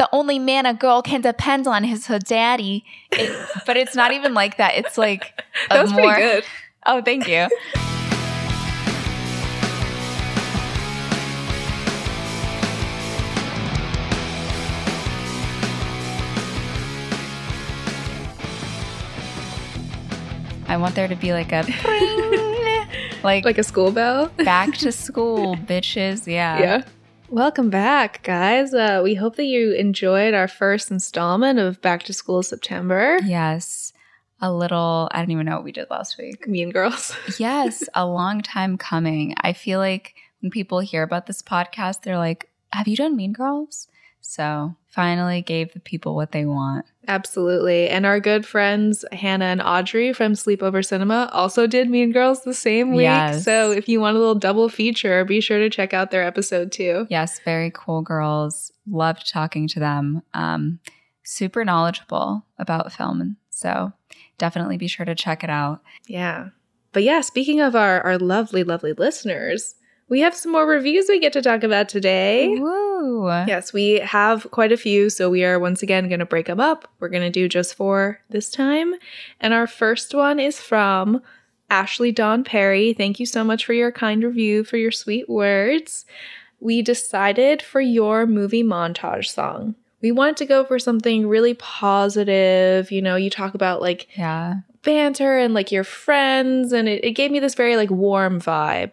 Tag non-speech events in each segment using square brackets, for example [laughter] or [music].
the only man a girl can depend on is her daddy. It, but it's not even like that. It's like [laughs] a That was more. pretty good. Oh, thank you. I want there to be like a [laughs] like, Like a school bell. back to school, [laughs] bitches. Yeah. Yeah. Welcome back, guys. Uh, we hope that you enjoyed our first installment of Back to School September. Yes. A little, I don't even know what we did last week. Mean Girls. [laughs] Yes, a long time coming. I feel like when people hear about this podcast, they're like, Have you done Mean Girls? So finally gave the people what they want. Absolutely. And our good friends Hannah and Audrey from Sleepover Cinema also did Mean Girls the same week. Yes. So if you want a little double feature, be sure to check out their episode too. Yes, very cool girls. Loved talking to them. Um, super knowledgeable about film. So definitely be sure to check it out. Yeah. But yeah, speaking of our, our lovely, lovely listeners, we have some more reviews we get to talk about today. Woo! Yes, we have quite a few, so we are once again going to break them up. We're going to do just four this time. And our first one is from Ashley Dawn Perry. Thank you so much for your kind review, for your sweet words. We decided for your movie montage song. We wanted to go for something really positive. You know, you talk about like Yeah. banter and like your friends, and it, it gave me this very like warm vibe.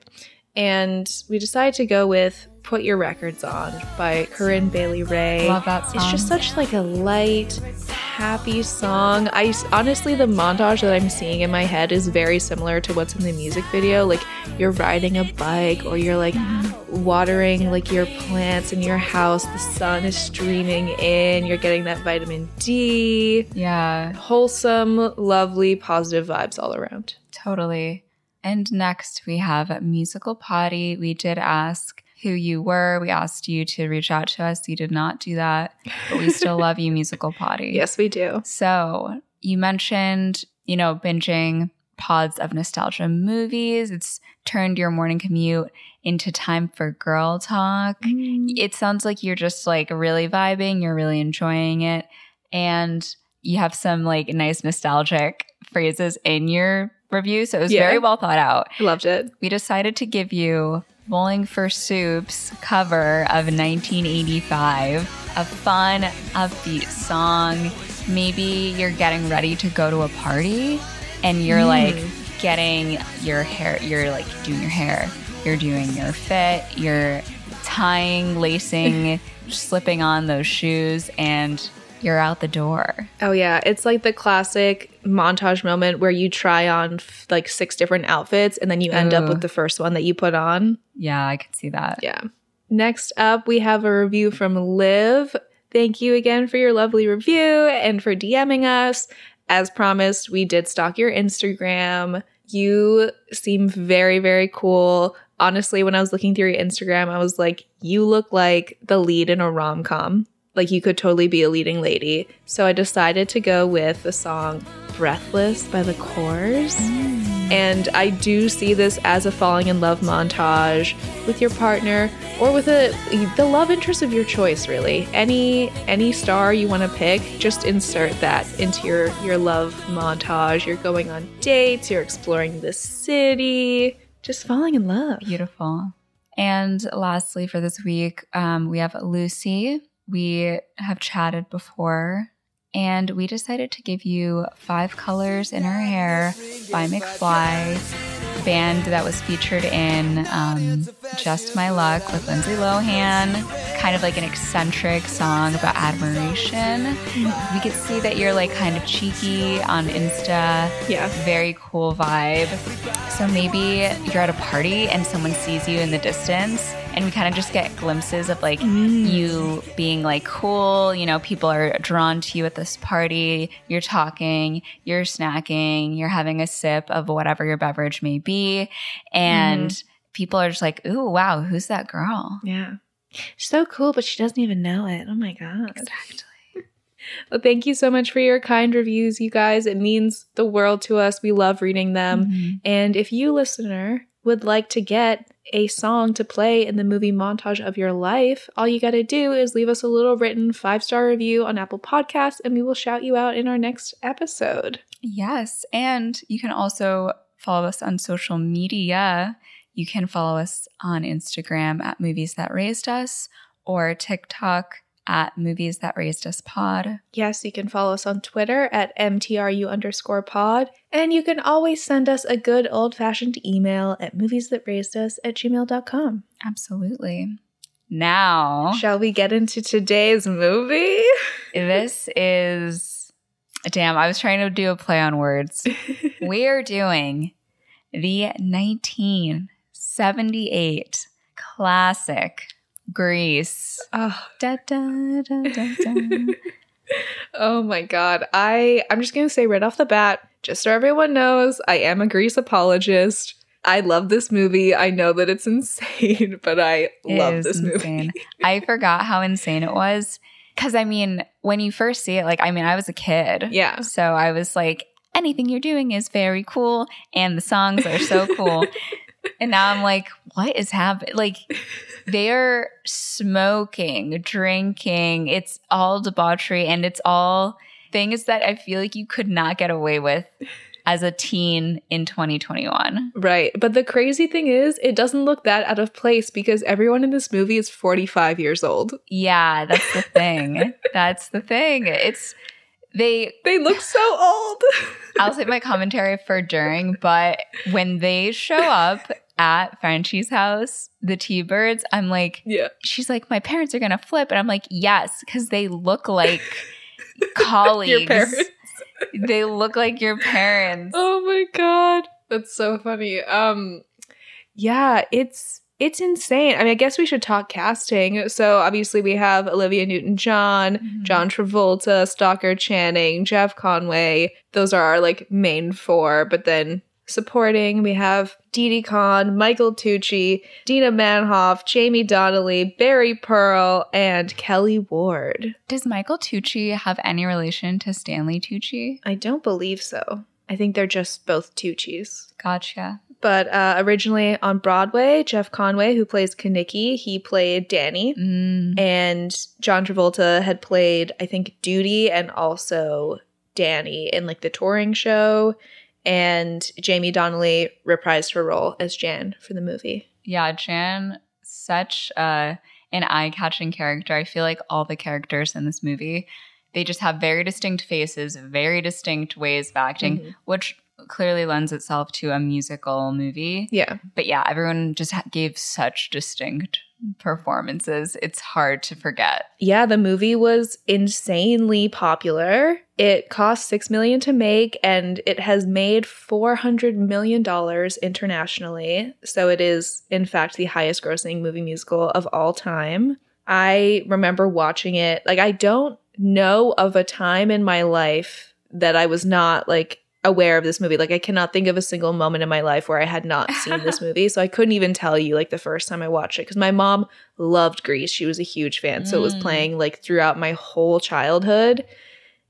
And we decided to go with Put Your Records On by Corinne Bailey Rae. Love that song. It's just such like a light, happy song. I honestly the montage that I'm seeing in my head is very similar to what's in the music video. Like you're riding a bike or you're like watering like your plants in your house. The sun is streaming in. You're getting that vitamin D. Yeah. Wholesome, lovely, positive vibes all around. Totally. And next we have Musical Potty. We did ask who you were. We asked you to reach out to us. You did not do that, but we still [laughs] love you, Musical Potty. Yes, we do. So you mentioned, you know, binging pods of nostalgia movies. It's turned your morning commute into time for girl talk. Mm. It sounds like you're just like really vibing, you're really enjoying it. And you have some like nice nostalgic phrases in your review. So it was Yeah. very well thought out. I loved it. We decided to give you Bowling for Soup's cover of 1985, a fun, upbeat song. Maybe you're getting ready to go to a party and you're mm. like getting your hair, you're like doing your hair, you're doing your fit, you're tying, lacing, [laughs] slipping on those shoes, and you're out the door. Oh yeah, it's like the classic montage moment where you try on f- like six different outfits and then you end up with the first one that you put on. Yeah, I could see that. Yeah. Next up, we have a review from Liv. Thank you again for your lovely review and for DMing us. As promised, we did stalk your Instagram. You seem very, very cool. Honestly, when I was looking through your Instagram, I was like, you look like the lead in a rom com. Like you could totally be a leading lady. So I decided to go with the song Breathless by the Corrs. And I do see this as a falling in love montage with your partner or with a the love interest of your choice really. Any any star you want to pick, just insert that into your your love montage. You're going on dates, you're exploring the city, just falling in love. Beautiful. And lastly, for this week, um, we have Lucy. We have chatted before, and we decided to give you Five Colors in Her Hair by McFly, band that was featured in um, Just My Luck with Lindsay Lohan. Kind of like an eccentric song about admiration. We could see that you're like kind of cheeky on Insta Yeah. very cool vibe. So maybe you're at a party and someone sees you in the distance, and we kind of just get glimpses of like you being like cool. You know, people are drawn to you at this party. You're talking, you're snacking, you're having a sip of whatever your beverage may be, and people are just like, "Ooh, wow, who's that girl?" Yeah. So cool, but she doesn't even know it. Oh my god. Exactly. [laughs] Well, thank you so much for your kind reviews, you guys. It means the world to us. We love reading them. Mhm. And if you, listener, would like to get a song to play in the movie montage of your life, all you got to do is leave us a little written five star review on Apple Podcasts, and we will shout you out in our next episode. Yes. And you can also follow us on social media. You can follow us on Instagram at Movies That Raised Us or TikTok at Movies That Raised Us Pod. Yes, you can follow us on Twitter at MTRU underscore pod. And you can always send us a good old fashioned email at movies that raised us at gmail.com. Absolutely. Now, Shall we get into today's movie? [laughs] this is damn, I was trying to do a play on words. [laughs] we are doing the 1978 classic Grease. oh, Da, da, da, [laughs] oh my god. I I'm just gonna say right off the bat, just so everyone knows, I am a Grease apologist. I love this movie. I know that it's [laughs] insane, but I It love is this movie. [laughs] I forgot how insane it was. Cause I mean, when you first see it, like, I mean, I was a kid. Yeah. So I was like, anything you're doing is very cool. And the songs are so cool. [laughs] and now I'm like, what is happening? Like, they're smoking, drinking. It's all debauchery. And it's all things that I feel like you could not get away with as a teen in 2021. Right. But the crazy thing is, it doesn't look that out of place because everyone in this movie is 45 years old. Yeah, that's the thing. [laughs] that's the thing. It's they They look so old. [laughs] I'll save my commentary for during, but when they show up at Frenchie's house, the T Birds, I'm like, yeah. she's like, my parents are gonna flip. And I'm like, yes, because they look like [laughs] colleagues. They look like your parents. Oh my god. That's so funny. Um yeah, it's it's insane. I mean, I guess we should talk casting. So obviously we have Olivia Newton-John, Mhm. John Travolta, Stockard Channing, Jeff Conaway. Those are our like main four, but then supporting we have Didi Conn, Michael Tucci, Dinah Manoff, Jamie Donnelly, Barry Pearl, and Kelly Ward. Does Michael Tucci have any relation to Stanley Tucci? I don't believe so. I think they're just both Tucci's. Gotcha. But uh, originally on Broadway, Jeff Conaway, who plays Kenickie, he played Danny. Mm. And John Travolta had played, I think, Doody and also Danny in like the touring show. And Jamie Donnelly reprised her role as Jan for the movie. Yeah, Jan, such uh, an eye-catching character. I feel like all the characters in this movie, they just have very distinct faces, very distinct ways of acting, Mhm. which clearly lends itself to a musical movie. Yeah. But yeah, everyone just ha- gave such distinct performances. It's hard to forget. Yeah, the movie was insanely popular. It cost 6 million to make and it has made 400 million dollars internationally. So it is in fact the highest grossing movie musical of all time. I remember watching it. Like I don't know of a time in my life that I was not like aware of this movie. Like I cannot think of a single moment in my life where I had not seen this [laughs] movie. So I couldn't even tell you like the first time I watched it cuz my mom loved Grease. She was a huge fan. So it was Mm. playing like throughout my whole childhood.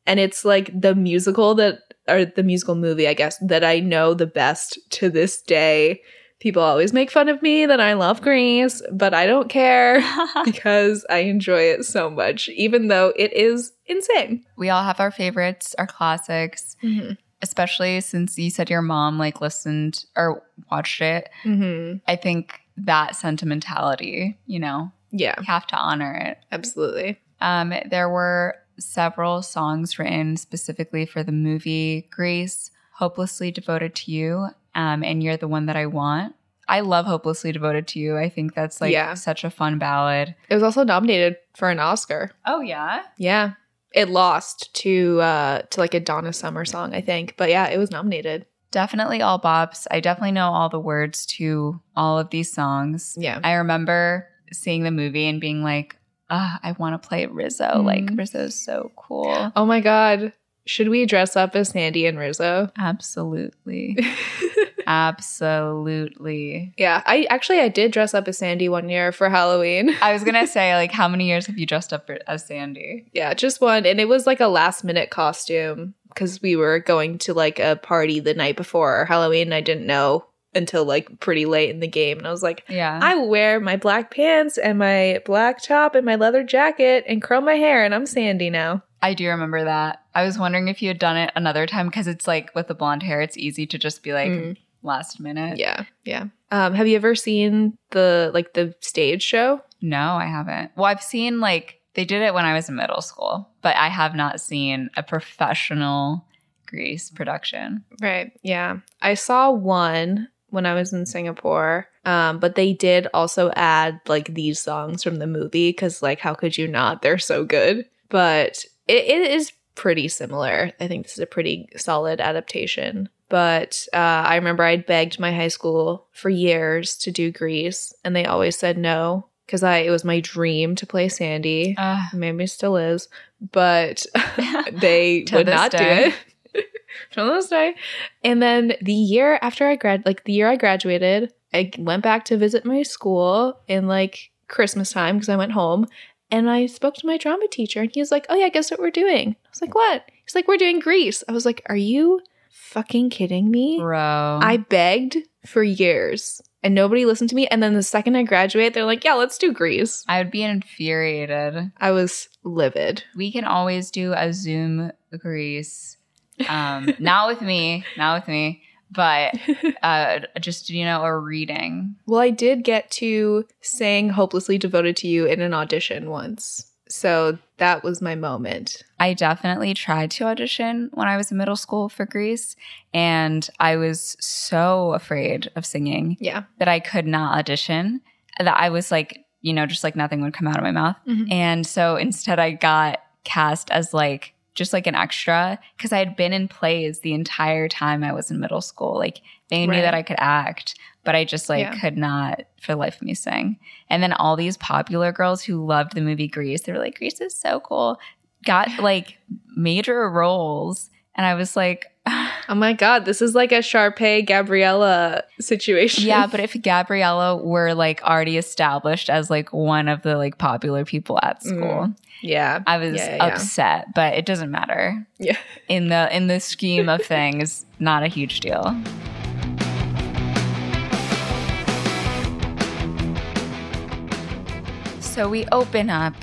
And it's like the musical that or the musical movie, I guess, that I know the best to this day. People always make fun of me that I love Grease, but I don't care [laughs] because I enjoy it so much, even though it is insane. we all have our favorites, our classics, Mm-hmm. especially since you said your mom like listened or watched it. Mm-hmm. I think that sentimentality, you know, Yeah, you have to honor it. absolutely. Um, there were several songs written specifically for the movie Grace, Hopelessly Devoted to You, um, and You're the One That I Want. I love Hopelessly Devoted to You. I think that's like Yeah. such a fun ballad. It was also nominated for an Oscar. Oh, yeah. Yeah. It lost to uh to like a Donna Summer song, I think. But yeah, it was nominated. Definitely all bops. I definitely know all the words to all of these songs. Yeah. I remember seeing the movie and being like, ah, I want to play Rizzo. Like, Mhm. Rizzo's so cool. Oh my god. Should we dress up as Sandy and Rizzo? Absolutely. [laughs] Absolutely. yeah, I actually I did dress up as Sandy one year for Halloween. I was gonna [laughs] say, like, how many years have you dressed up as Sandy? yeah, just one and it was like a last minute costume cuz we were going to like a party the night before Halloween and I didn't know until like pretty late in the game. And I was like, Yeah. I wear my black pants and my black top and my leather jacket and curl my hair, and I'm Sandy now. I do remember that. I was wondering if you had done it another time because it's like with the blonde hair, it's easy to just be like Mm. last minute. Yeah, yeah. Um, have you ever seen the like the stage show? No, I haven't. Well, I've seen like they did it when I was in middle school, but I have not seen a professional Grease production. Right. Yeah. I saw one when I was in Singapore. Um, but they did also add like these songs from the movie because, like, how could you not? They're so good. But it, it is pretty similar. I think this is a pretty solid adaptation. But uh, I remember I'd begged my high school for years to do Grease, and they always said no because I it was my dream to play Sandy. Uh, Maybe still is, but [laughs] they would not day. do it. [laughs] to this day. And then the year after I grad, like the year I graduated, I went back to visit my school in like Christmas time because I went home, and I spoke to my drama teacher, and he was like, "Oh yeah, guess what we're doing?" I was like, "What?" He's like, "We're doing Grease." I was like, "Are you fucking kidding me?" bro. I begged for years. And nobody listened to me. And then the second I graduate, they're like, yeah, let's do Grease. I would be infuriated. I was livid. We can always do a Zoom Grease. Um, not with me, not with me, but [laughs] uh, just you know, a reading. Well, I did get to sing Hopelessly Devoted to You in an audition once. So that was my moment. I definitely tried to audition when I was in middle school for Grease, and I was so afraid of singing Yeah. that I could not audition. That I was like, you know, just like nothing would come out of my mouth. Mhm. And so instead, I got cast as like just like an extra because I had been in plays the entire time I was in middle school. Like they knew Right. that I could act, but I just like Yeah. could not for the life of me sing. And then all these popular girls who loved the movie Grease, they were like, Grease is so cool, got [sighs] like major roles. And I was like, [sighs] Oh my God, this is like a Sharpay Gabriella situation. yeah, but [laughs] if Gabriella were like already established as like one of the like popular people at school, mm. Yeah. I was. Yeah, yeah, yeah. upset, but it doesn't matter. Yeah. In the in the scheme of things, [laughs] not a huge deal. So we open up.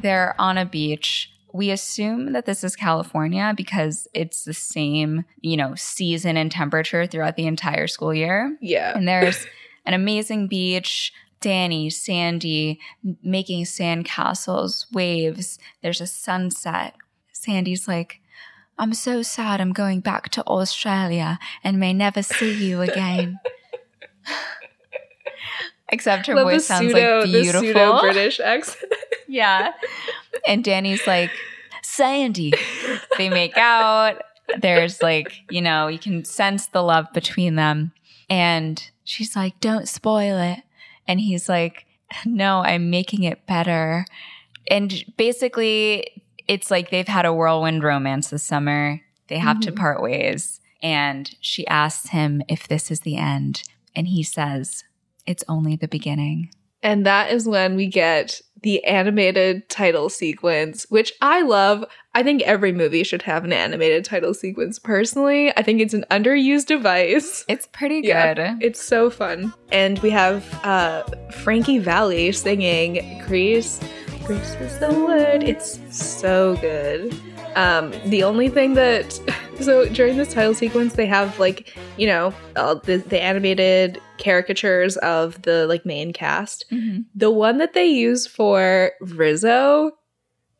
They're on a beach. We assume that this is California because it's the same, you know, season and temperature throughout the entire school year. Yeah. And there's [laughs] an amazing beach. Danny, Sandy making sand castles, waves. There's a sunset. Sandy's like, I'm so sad I'm going back to Australia and may never see you [laughs] again. Except her Love voice sounds pseudo, like the beautiful. pseudo British accent. [laughs] yeah. And Danny's like, Sandy. They make out. There's like, you know, you can sense the love between them. And she's like, don't spoil it. And he's like, no, I'm making it better. And basically, it's like they've had a whirlwind romance this summer. They have to Mhm. part ways. And she asks him if this is the end. And he says, it's only the beginning. And that is when we get the animated title sequence, which I love. I think every movie should have an animated title sequence. Personally, I think it's an underused device. It's pretty Yeah. good. It's so fun. And we have uh, Frankie Valli singing Grease. Grease is the word. It's so good. Um, the only thing that [laughs] so during this title sequence they have like you know uh, the, the animated caricatures of the like main cast. Mhm. The one that they use for Rizzo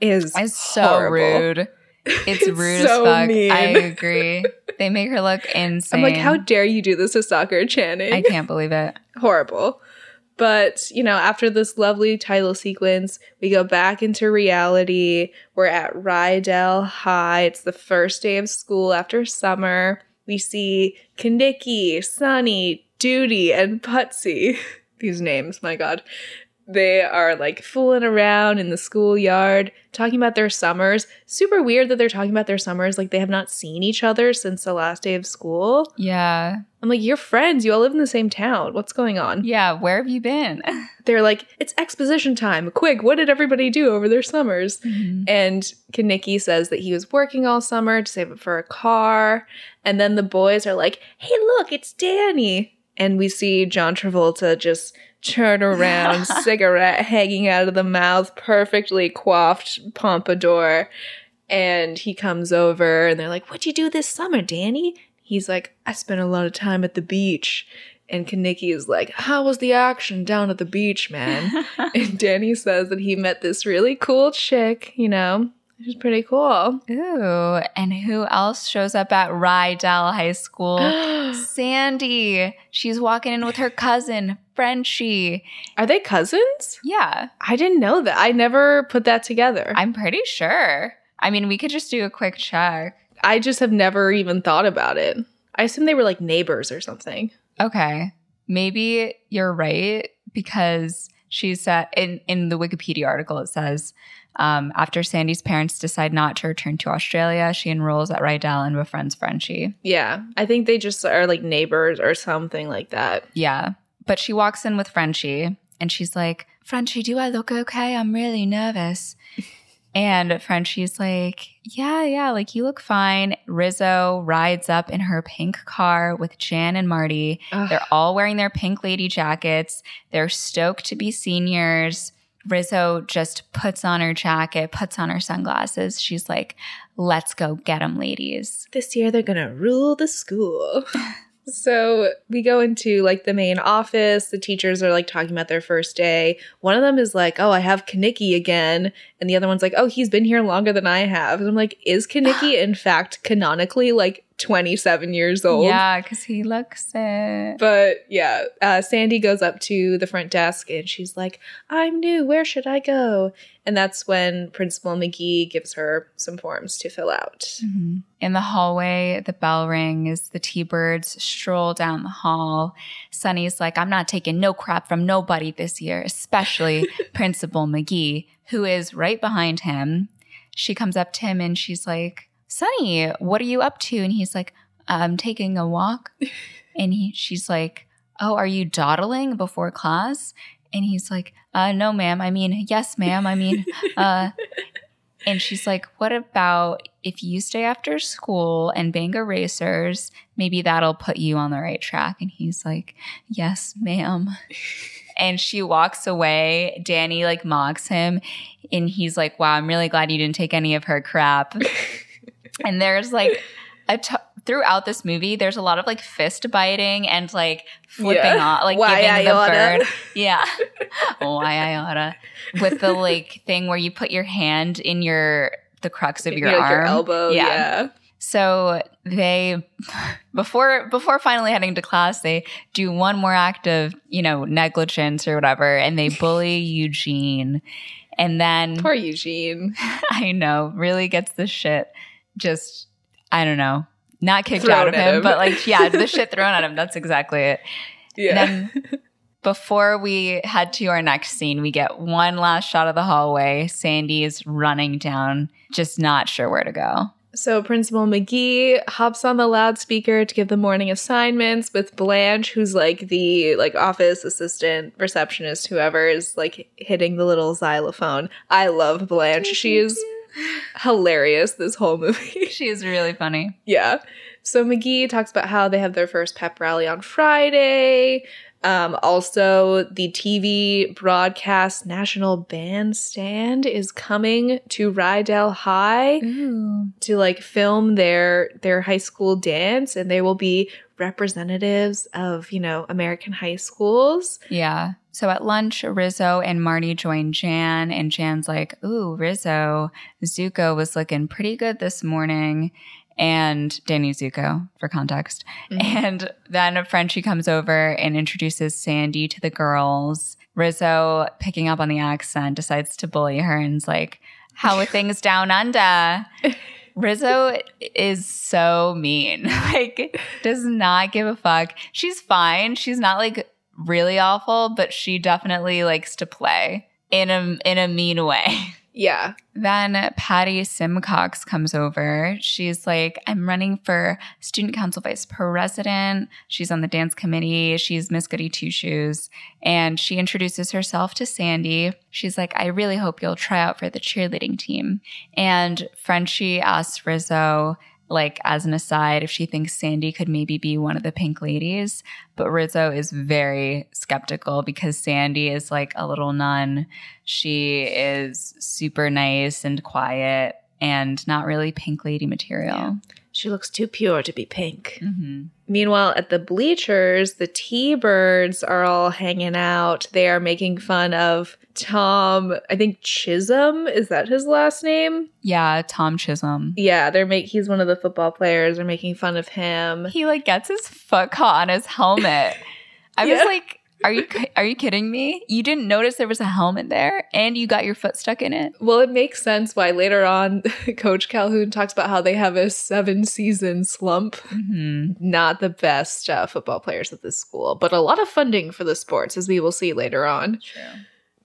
is It's so horrible. rude. [laughs] It's, rude so as fuck. mean. I agree. They make her look insane. I'm like, how dare you do this to Stockard Channing? I can't believe it. [laughs] horrible. But, you know, after this lovely title sequence, we go back into reality. We're at Rydell High. It's the first day of school after summer. We see Kenickie, Sonny, Doody, and Putzie. [laughs] These names, my god. They are like fooling around in the schoolyard, talking about their summers. Super weird that they're talking about their summers like they have not seen each other since the last day of school. Yeah. I'm like, you're friends. You all live in the same town. What's going on? Yeah. Where have you been? [laughs] They're like, it's exposition time. Quick, what did everybody do over their summers? Mm-hmm. And Kenickie says that he was working all summer to save up for a car. And then the boys are like, hey, look, it's Danny. And we see John Travolta just turn around, [laughs] cigarette hanging out of the mouth, perfectly coiffed pompadour. And he comes over and they're like, What'd you do this summer, Danny? He's like, I spent a lot of time at the beach. And Kenickie is like, How was the action down at the beach, man? [laughs] and Danny says that he met this really cool chick, you know, which is pretty cool. Ooh, and who else shows up at Rydell High School? [gasps] Sandy. She's walking in with her cousin, Frenchie. Are they cousins? Yeah, I didn't know that. I never put that together. I'm pretty sure. I mean, we could just do a quick check. I just have never even thought about it. I assume they were like neighbors or something. Okay. Maybe you're right because she said in, in the Wikipedia article, it says um, after Sandy's parents decide not to return to Australia, she enrolls at Rydell and befriends Frenchie. Yeah, I think they just are like neighbors or something like that. Yeah. But she walks in with Frenchie and she's like, Frenchie, do I look okay? I'm really nervous. [laughs] And Frenchie's like, Yeah, yeah, like you look fine. Rizzo rides up in her pink car with Jan and Marty. Ugh. They're all wearing their pink lady jackets. They're stoked to be seniors. Rizzo just puts on her jacket, puts on her sunglasses. She's like, Let's go get them, ladies. this year they're gonna rule the school. [laughs] so we go into like the main office. The teachers are like talking about their first day. One of them is like, "Oh, I have Kenickie again," and the other one's like, "Oh, he's been here longer than I have." And I'm like, "Is Kenickie [gasps] in fact canonically like 27 years old?" Yeah, because he looks it. But yeah, uh, Sandy goes up to the front desk and she's like, I'm new. Where should I go? And that's when Principal McGee gives her some forms to fill out. Mhm. In the hallway, the bell rings, the T Birds stroll down the hall. Sonny's like, I'm not taking no crap from nobody this year, especially [laughs] Principal McGee, who is right behind him. She comes up to him and she's like, Sonny, what are you up to? And he's like, I'm taking a walk. [laughs] and he, she's like, Oh, are you dawdling before class? And he's like, uh, No, ma'am. I mean, yes, ma'am. I mean, uh, [laughs] and she's like, What about if you stay after school and bang erasers? Maybe that'll put you on the right track. And he's like, Yes, ma'am. [laughs] And she walks away. Danny like mocks him. And he's like, Wow, I'm really glad you didn't take any of her crap. And there's like a t- throughout this movie, there's a lot of like fist biting and like flipping Yeah. off, like Why giving I the oughta. bird. [laughs] Yeah. Why I oughta. With the like thing where you put your hand in your the crux of your Like, arm. elbow. Yeah. Yeah. So they before before finally heading to class, they do one more act of, you know, negligence or whatever, and they bully [laughs] Eugene. And then Poor Eugene. [laughs] I know, really gets the shit just I don't know. Not kicked out of him, him. but like yeah, the shit [laughs] thrown at him. That's exactly it. Yeah. Then before we head to our next scene, we get one last shot of the hallway. Sandy is running down, just not sure where to go. So Principal McGee hops on the loudspeaker to give the morning assignments with Blanche, who's like the like office assistant, receptionist, whoever is like hitting the little xylophone. I love Blanche. She is hilarious this whole movie. [laughs] She is really funny. yeah. So McGee talks about how they have their first pep rally on Friday. Um, also, the TV broadcast National Bandstand is coming to Rydell High Ooh. to like film their their high school dance and they will be representatives of you know american high schools Yeah. So at lunch, Rizzo and Marty join Jan, and Jan's like, Ooh, Rizzo, Zuko was looking pretty good this morning. And Danny Zuko, for context. Mhm. And then a Frenchie comes over and introduces Sandy to the girls. Rizzo, picking up on the accent, decides to bully her and is like, How are things [laughs] down under? Rizzo is so mean. [laughs] like, does not give a fuck. She's fine. She's not like really awful, but she definitely likes to play in a in a mean way. [laughs] yeah Then Patty Simcox comes over. She's like, I'm running for student council vice president. She's on the dance committee. She's Miss Goody Two Shoes. And she introduces herself to Sandy. She's like, I really hope you'll try out for the cheerleading team. And Frenchie asks Rizzo, like as an aside, if she thinks Sandy could maybe be one of the pink ladies. But Rizzo is very skeptical because Sandy is like a little nun. She is super nice and quiet and not really pink lady material. Yeah. She looks too pure to be pink. Mm-hmm. Meanwhile, at the bleachers, the T Birds are all hanging out. They are making fun of Tom, I think Chisholm. Is that his last name? Yeah, Tom Chisholm. Yeah, they're make he's one of the football players. They're making fun of him. He like gets his foot caught on his helmet. [laughs] I Yeah. was like, are you are you kidding me? You didn't notice there was a helmet there and you got your foot stuck in it? Well, it makes sense why later on [laughs] Coach Calhoun talks about how they have a seven season slump. hmm Not the best uh, football players at this school, but a lot of funding for the sports, as we will see later on. True.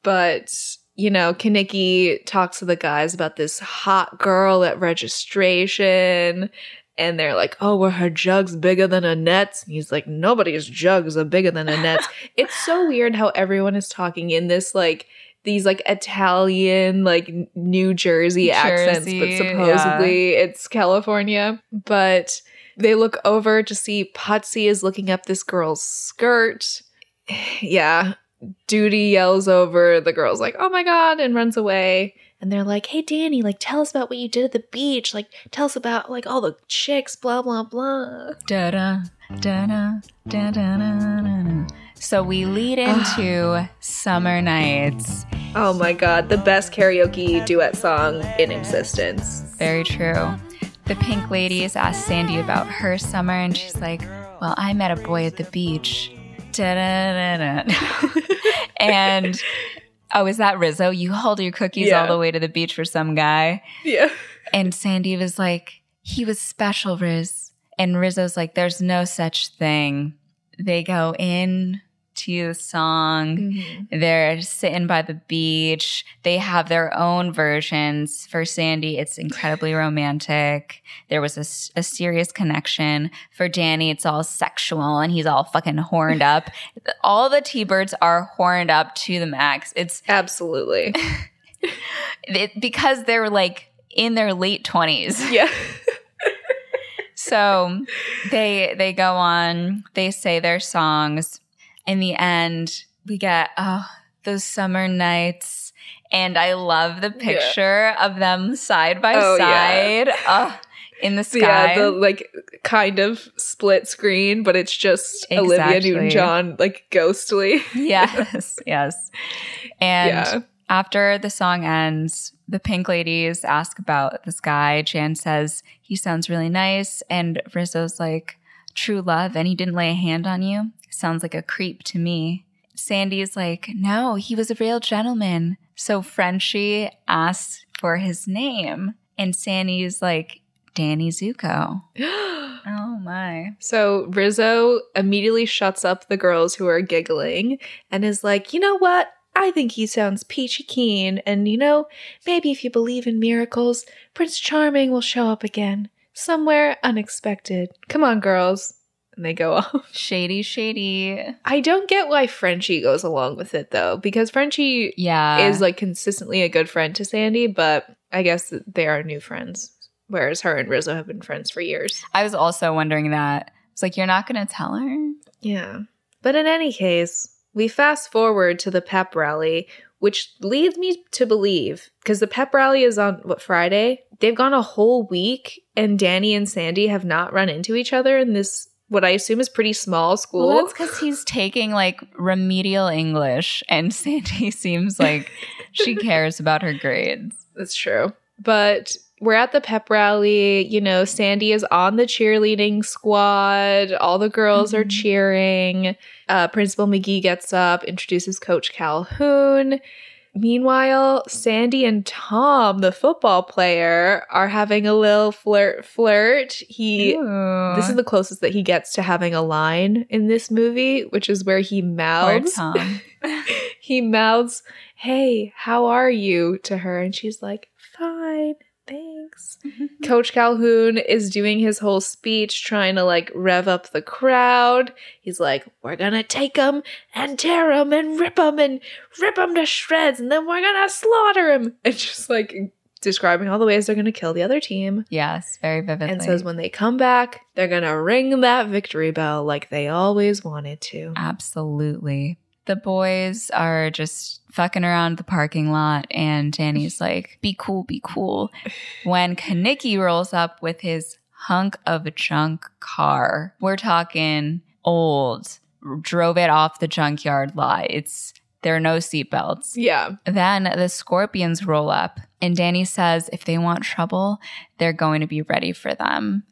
But, you know, Kenickie talks to the guys about this hot girl at registration. And they're like, oh, were her jugs bigger than Annette's? And he's like, nobody's jugs are bigger than Annette's. [laughs] it's so weird how everyone is talking in this, like, these like Italian, like New Jersey, accents, but Jersey, supposedly it's California. But they look over to see Patsy is looking up this girl's skirt. [sighs] Yeah, Doody yells over. The girl's like, "Oh my god!" and runs away. And they're like, "Hey, Danny, like, tell us about what you did at the beach. Like, tell us about like all the chicks. Blah blah blah." Da da da da da da da. So we lead into [sighs] summer nights. Oh my god, the best karaoke duet song in existence. Very true. The pink ladies ask Sandy about her summer, and she's like, Well, I met a boy at the beach. [laughs] And oh, is that Rizzo? You hauled your cookies Yeah. all the way to the beach for some guy. Yeah. And Sandy was like, He was special, Riz. And Rizzo's like, There's no such thing. They go in to the song. Mm-hmm. They're sitting by the beach. They have their own versions. For Sandy, it's incredibly romantic. There was a serious connection. For Danny, it's all sexual and he's all fucking horned up. [laughs] all the T Birds are horned up to the max. It's Absolutely. [laughs] it, because they're like in their late 20s. yeah. [laughs] So they they go on, they say their songs. In the end, we get oh those summer nights, and I love the picture of them side by Oh, yeah. side, oh, in the sky. [laughs] Yeah, the like kind of split screen, but it's just Olivia Newton John like ghostly. yes, [laughs] yes. And yeah. after the song ends, the pink ladies ask about this guy. Jan says he sounds really nice, and Rizzo's like, "True love," and he didn't lay a hand on you. Sounds like a creep to me. Sandy's like, "No, he was a real gentleman." So Frenchie asks for his name, and Sandy's like, "Danny Zuko." [gasps] Oh my! So Rizzo immediately shuts up the girls who are giggling and is like, you know what? I think he sounds peachy keen, and you know, maybe if you believe in miracles, Prince Charming will show up again. Somewhere unexpected. Come on, girls. And they go [laughs] off. Shady, shady. I don't get why Frenchie goes along with it though, because Frenchie Yeah, is like consistently a good friend to Sandy, but I guess they are new friends. Whereas her and Rizzo have been friends for years. I was also wondering that. It's like you're not going to tell her. Yeah. But in any case, we fast forward to the pep rally, which leads me to believe because the pep rally is on what Friday? They've gone a whole week and Danny and Sandy have not run into each other in this what I assume is pretty small school. Well, that's because he's taking like remedial English, and [laughs] Sandy seems like she cares about her grades. That's true. But we're at the pep rally. You know, Sandy is on the cheerleading squad. All the girls are Mhm. cheering. Uh, Principal McGee gets up, introduces Coach Calhoun. Meanwhile, Sandy and Tom, the football player, are having a little flirt. Flirt. He. This is the closest that he gets to having a line in this movie, which is where he mouths [laughs] he mouths, Hey, how are you? to her, and she's like, Fine, thanks. Mm-hmm. Coach Calhoun is doing his whole speech, trying to like rev up the crowd. He's like, We're gonna take them and tear them and rip them and rip them to shreds, and then we're gonna slaughter them. And just like describing all the ways they're going to kill the other team. Yes, very vividly. And says when they come back, they're going to ring that victory bell like they always wanted to. Absolutely. The boys are just fucking around the parking lot, and Danny's [laughs] like, be cool, be cool. When Kenickie rolls up with his hunk of a junk car, we're talking old, drove it off the junkyard lot. It's there are no seatbelts. Yeah. Then the scorpions roll up, and Danny says if they want trouble, they're going to be ready for them.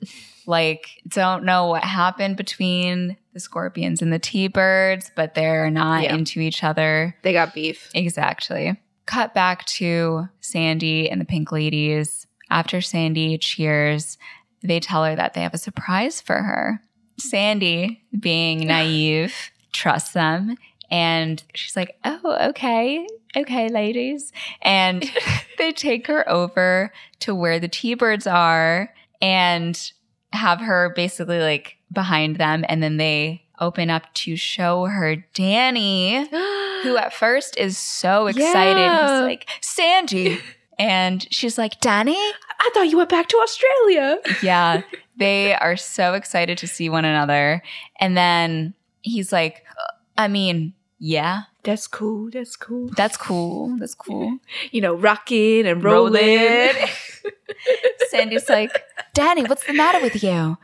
like, don't know what happened between the scorpions and the T birds, but they're not Yeah. into each other. They got beef. Exactly. Cut back to Sandy and the Pink Ladies. After Sandy cheers, they tell her that they have a surprise for her. Sandy, being [sighs] naive, trusts them. And she's like, oh, okay. Okay, ladies. And [laughs] they take her over to where the T Birds are and have her basically like behind them. And then they open up to show her Danny [gasps] who at first is so excited. Yeah. He's like, Sandy. [laughs] And she's like, Danny? I thought you went back to Australia. [laughs] Yeah. They are so excited to see one another. And then he's like, uh, I mean, yeah, That's cool. That's cool. that's cool. That's cool. [laughs] You know, rocking and rolling. Rolling. Sandy's like, Danny, what's the matter with you?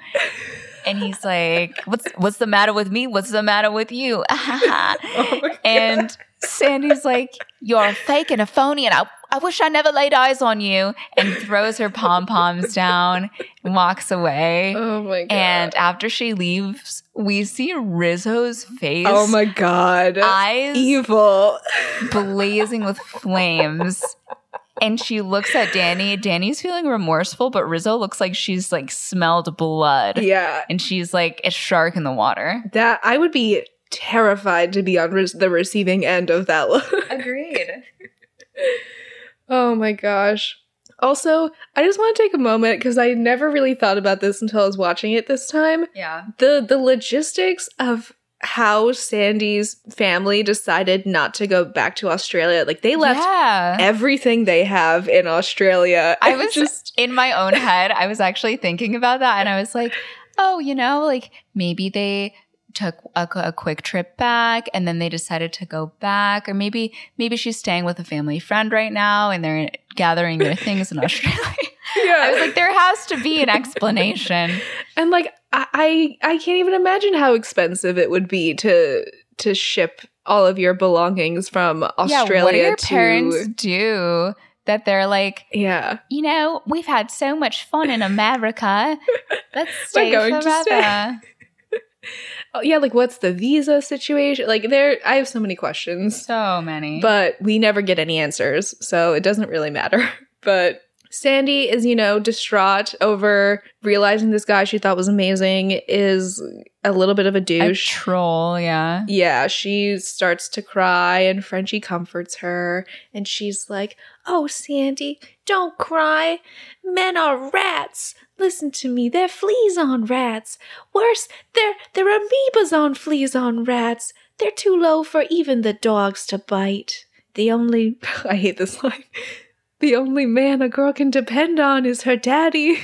And he's like, What's what's the matter with me? What's the matter with you? Oh [laughs] and Sandy's like, You're a fake and a phony, and I, I wish I never laid eyes on you. And throws her pom poms down and walks away. Oh my god. And after she leaves, we see Rizzo's face. oh my god. Eyes Evil. blazing with flames. And she looks at Danny. Danny's feeling remorseful, but Rizzo looks like she's like smelled blood. Yeah. And she's like a shark in the water. That I would be terrified to be on re- the receiving end of that look. Agreed. [laughs] Oh my gosh. Also, I just want to take a moment because I never really thought about this until I was watching it this time. Yeah. The the logistics of how Sandy's family decided not to go back to Australia. Like they left Yeah. everything they have in Australia. I [laughs] was just in my own head, I was actually thinking about that and I was like, oh, you know, like maybe they took a, a quick trip back and then they decided to go back or maybe maybe she's staying with a family friend right now and they're gathering their [laughs] things in Australia. yeah. I was like there has to be an explanation. [laughs] and like I, I I can't even imagine how expensive it would be to to ship all of your belongings from Australia yeah, what do your to parents do that they're like, Yeah. you know, we've had so much fun in America. [laughs] Let's stay going to forever. stay. Oh, yeah, like what's the visa situation? Like there I have so many questions. So many. But we never get any answers, so it doesn't really matter. [laughs] But Sandy is, you know, distraught over realizing this guy she thought was amazing is a little bit of a a douche. troll, yeah. yeah, she starts to cry and Frenchie comforts her and she's like, "Oh, Sandy, don't cry. Men are rats. Listen to me. They're fleas on rats. Worse, they're they're amoebas on fleas on rats. They're too low for even the dogs to bite. The only [laughs] I hate this line. The only man a girl can depend on is her daddy.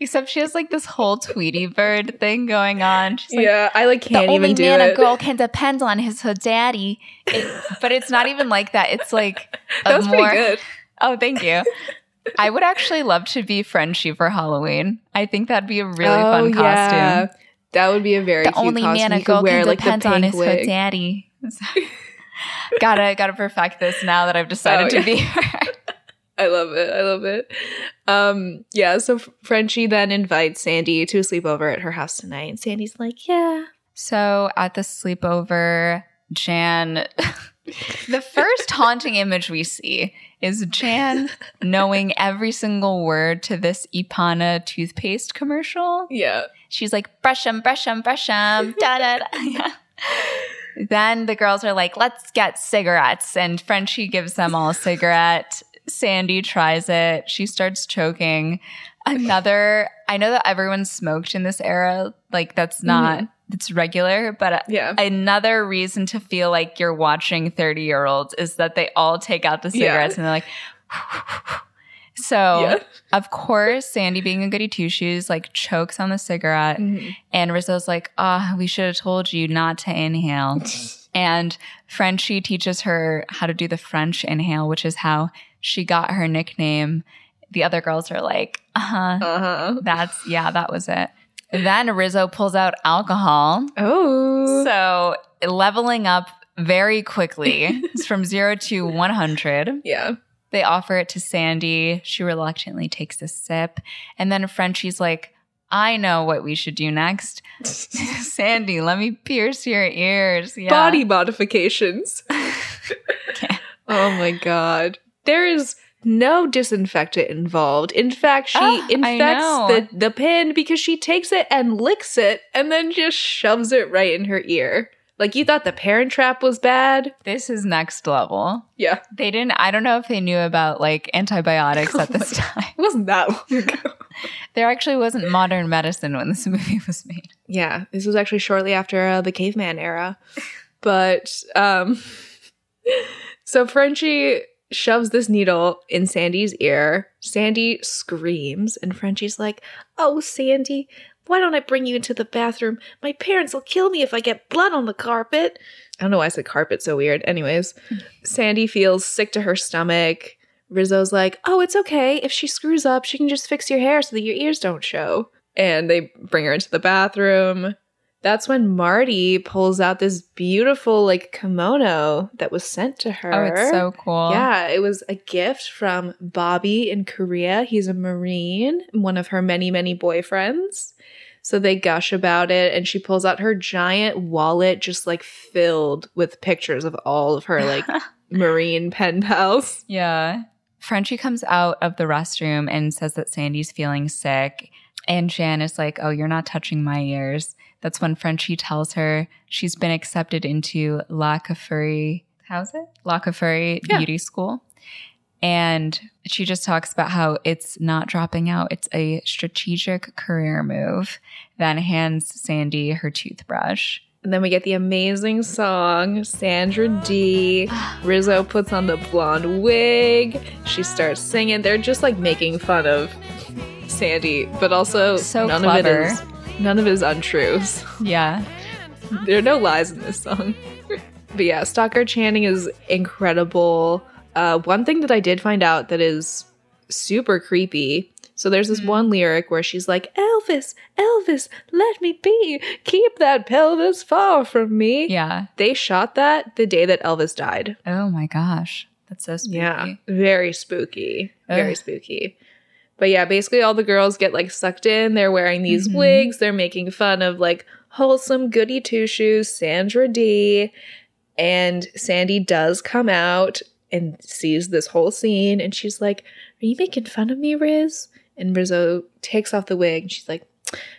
Except she has like this whole Tweety Bird thing going on. She's like, yeah, I like can't even do it. only man a girl can depend on is her daddy. It- but it's not even like that. It's like [laughs] a that was more. pretty good. Oh, thank you. [laughs] I would actually love to be Frenchie for Halloween. I think that'd be a really Oh, fun costume. yeah. That would be a very the cute only costume. man a girl wear can like depend on is her daddy. [laughs] gotta gotta perfect this now that I've decided Oh, to yeah. be her. I love it. I love it. Um, yeah, so Frenchie then invites Sandy to a sleepover at her house tonight. And Sandy's like, yeah. So at the sleepover, Jan, [laughs] the first haunting image we see is Jan [laughs] knowing every single word to this Ipana toothpaste commercial. Yeah. She's like, brush 'em, brush 'em, brush 'em, [laughs] da da da. Yeah. Then the girls are like, let's get cigarettes. And Frenchie gives them all a cigarette. Sandy tries it. She starts choking. Another, I know that everyone smoked in this era. Like, that's not, it's regular, but Yeah. another reason to feel like you're watching 30 year olds is that they all take out the Yeah. cigarettes and they're like, [sighs] So, Yeah. of course, Sandy, being a goody two shoes, like chokes on the cigarette. Mhm. And Rizzo's like, ah, we should have told you not to inhale. [laughs] and Frenchie teaches her how to do the French inhale, which is how she got her nickname. The other girls are like, uh huh, Uh-huh. that's, yeah, that was it. Then Rizzo pulls out alcohol. Oh. So leveling up very quickly. [laughs] it's from zero to 100. yeah. They offer it to Sandy. She reluctantly takes a sip. And then Frenchie's like, I know what we should do next. [laughs] Sandy, let me pierce your ears. Yeah. Body modifications. [laughs] Oh my god. There is no disinfectant involved. In fact, she Ah, infects the, the pin because she takes it and licks it and then just shoves it right in her ear. Like you thought the parent trap was bad? This is next level. Yeah. They didn't, I don't know if they knew about like antibiotics at this [laughs] time. It wasn't that long ago. [laughs] There actually wasn't modern medicine when this [laughs] movie was made. Yeah, this was actually shortly after uh, the caveman era. But um so Frenchie shoves this needle in Sandy's ear. Sandy screams and Frenchie's like, "Oh, Sandy, why don't I bring you into the bathroom? My parents will kill me if I get blood on the carpet." I don't know why I said carpet so weird. Anyways, [laughs] Sandy feels sick to her stomach. Rizzo's like, "Oh, it's okay. If she screws up, she can just fix your hair so that your ears don't show." And they bring her into the bathroom. That's when Marty pulls out this beautiful like kimono that was sent to her. Oh, it's so cool. Yeah, it was a gift from Bobby in Korea. He's a Marine, one of her many, many boyfriends. So they gush about it, and she pulls out her giant wallet, just like filled with pictures of all of her like [laughs] Marine pen pals. Yeah. Frenchie comes out of the restroom and says that Sandy's feeling sick. And Jan is like, Oh, you're not touching my ears. That's when Frenchie tells her she's been accepted into La Cafuri. How's it? La Cafuri Yeah. Beauty School. And she just talks about how it's not dropping out. It's a strategic career move. Then hands Sandy her toothbrush. And then we get the amazing song, Sandra Dee. Rizzo puts on the blonde wig. She starts singing. They're just like making fun of Sandy, but also So none clever. of it is none of it is untruths. Yeah. there are no lies in this song. [laughs] but yeah, Stockard Channing is incredible. Uh, one thing that I did find out that is super creepy. So there's this one lyric where she's like, Elvis, Elvis, let me be. Keep that pelvis far from me. Yeah. They shot that the day that Elvis died. Oh my gosh. That's so spooky. Yeah. Very spooky. Very spooky. But yeah, basically all the girls get like sucked in. They're wearing these Mhm. wigs. They're making fun of like wholesome goody two shoes, Sandra Dee. And Sandy does come out and sees this whole scene and she's like, Are you making fun of me, Riz? And Rizzo takes off the wig and she's like,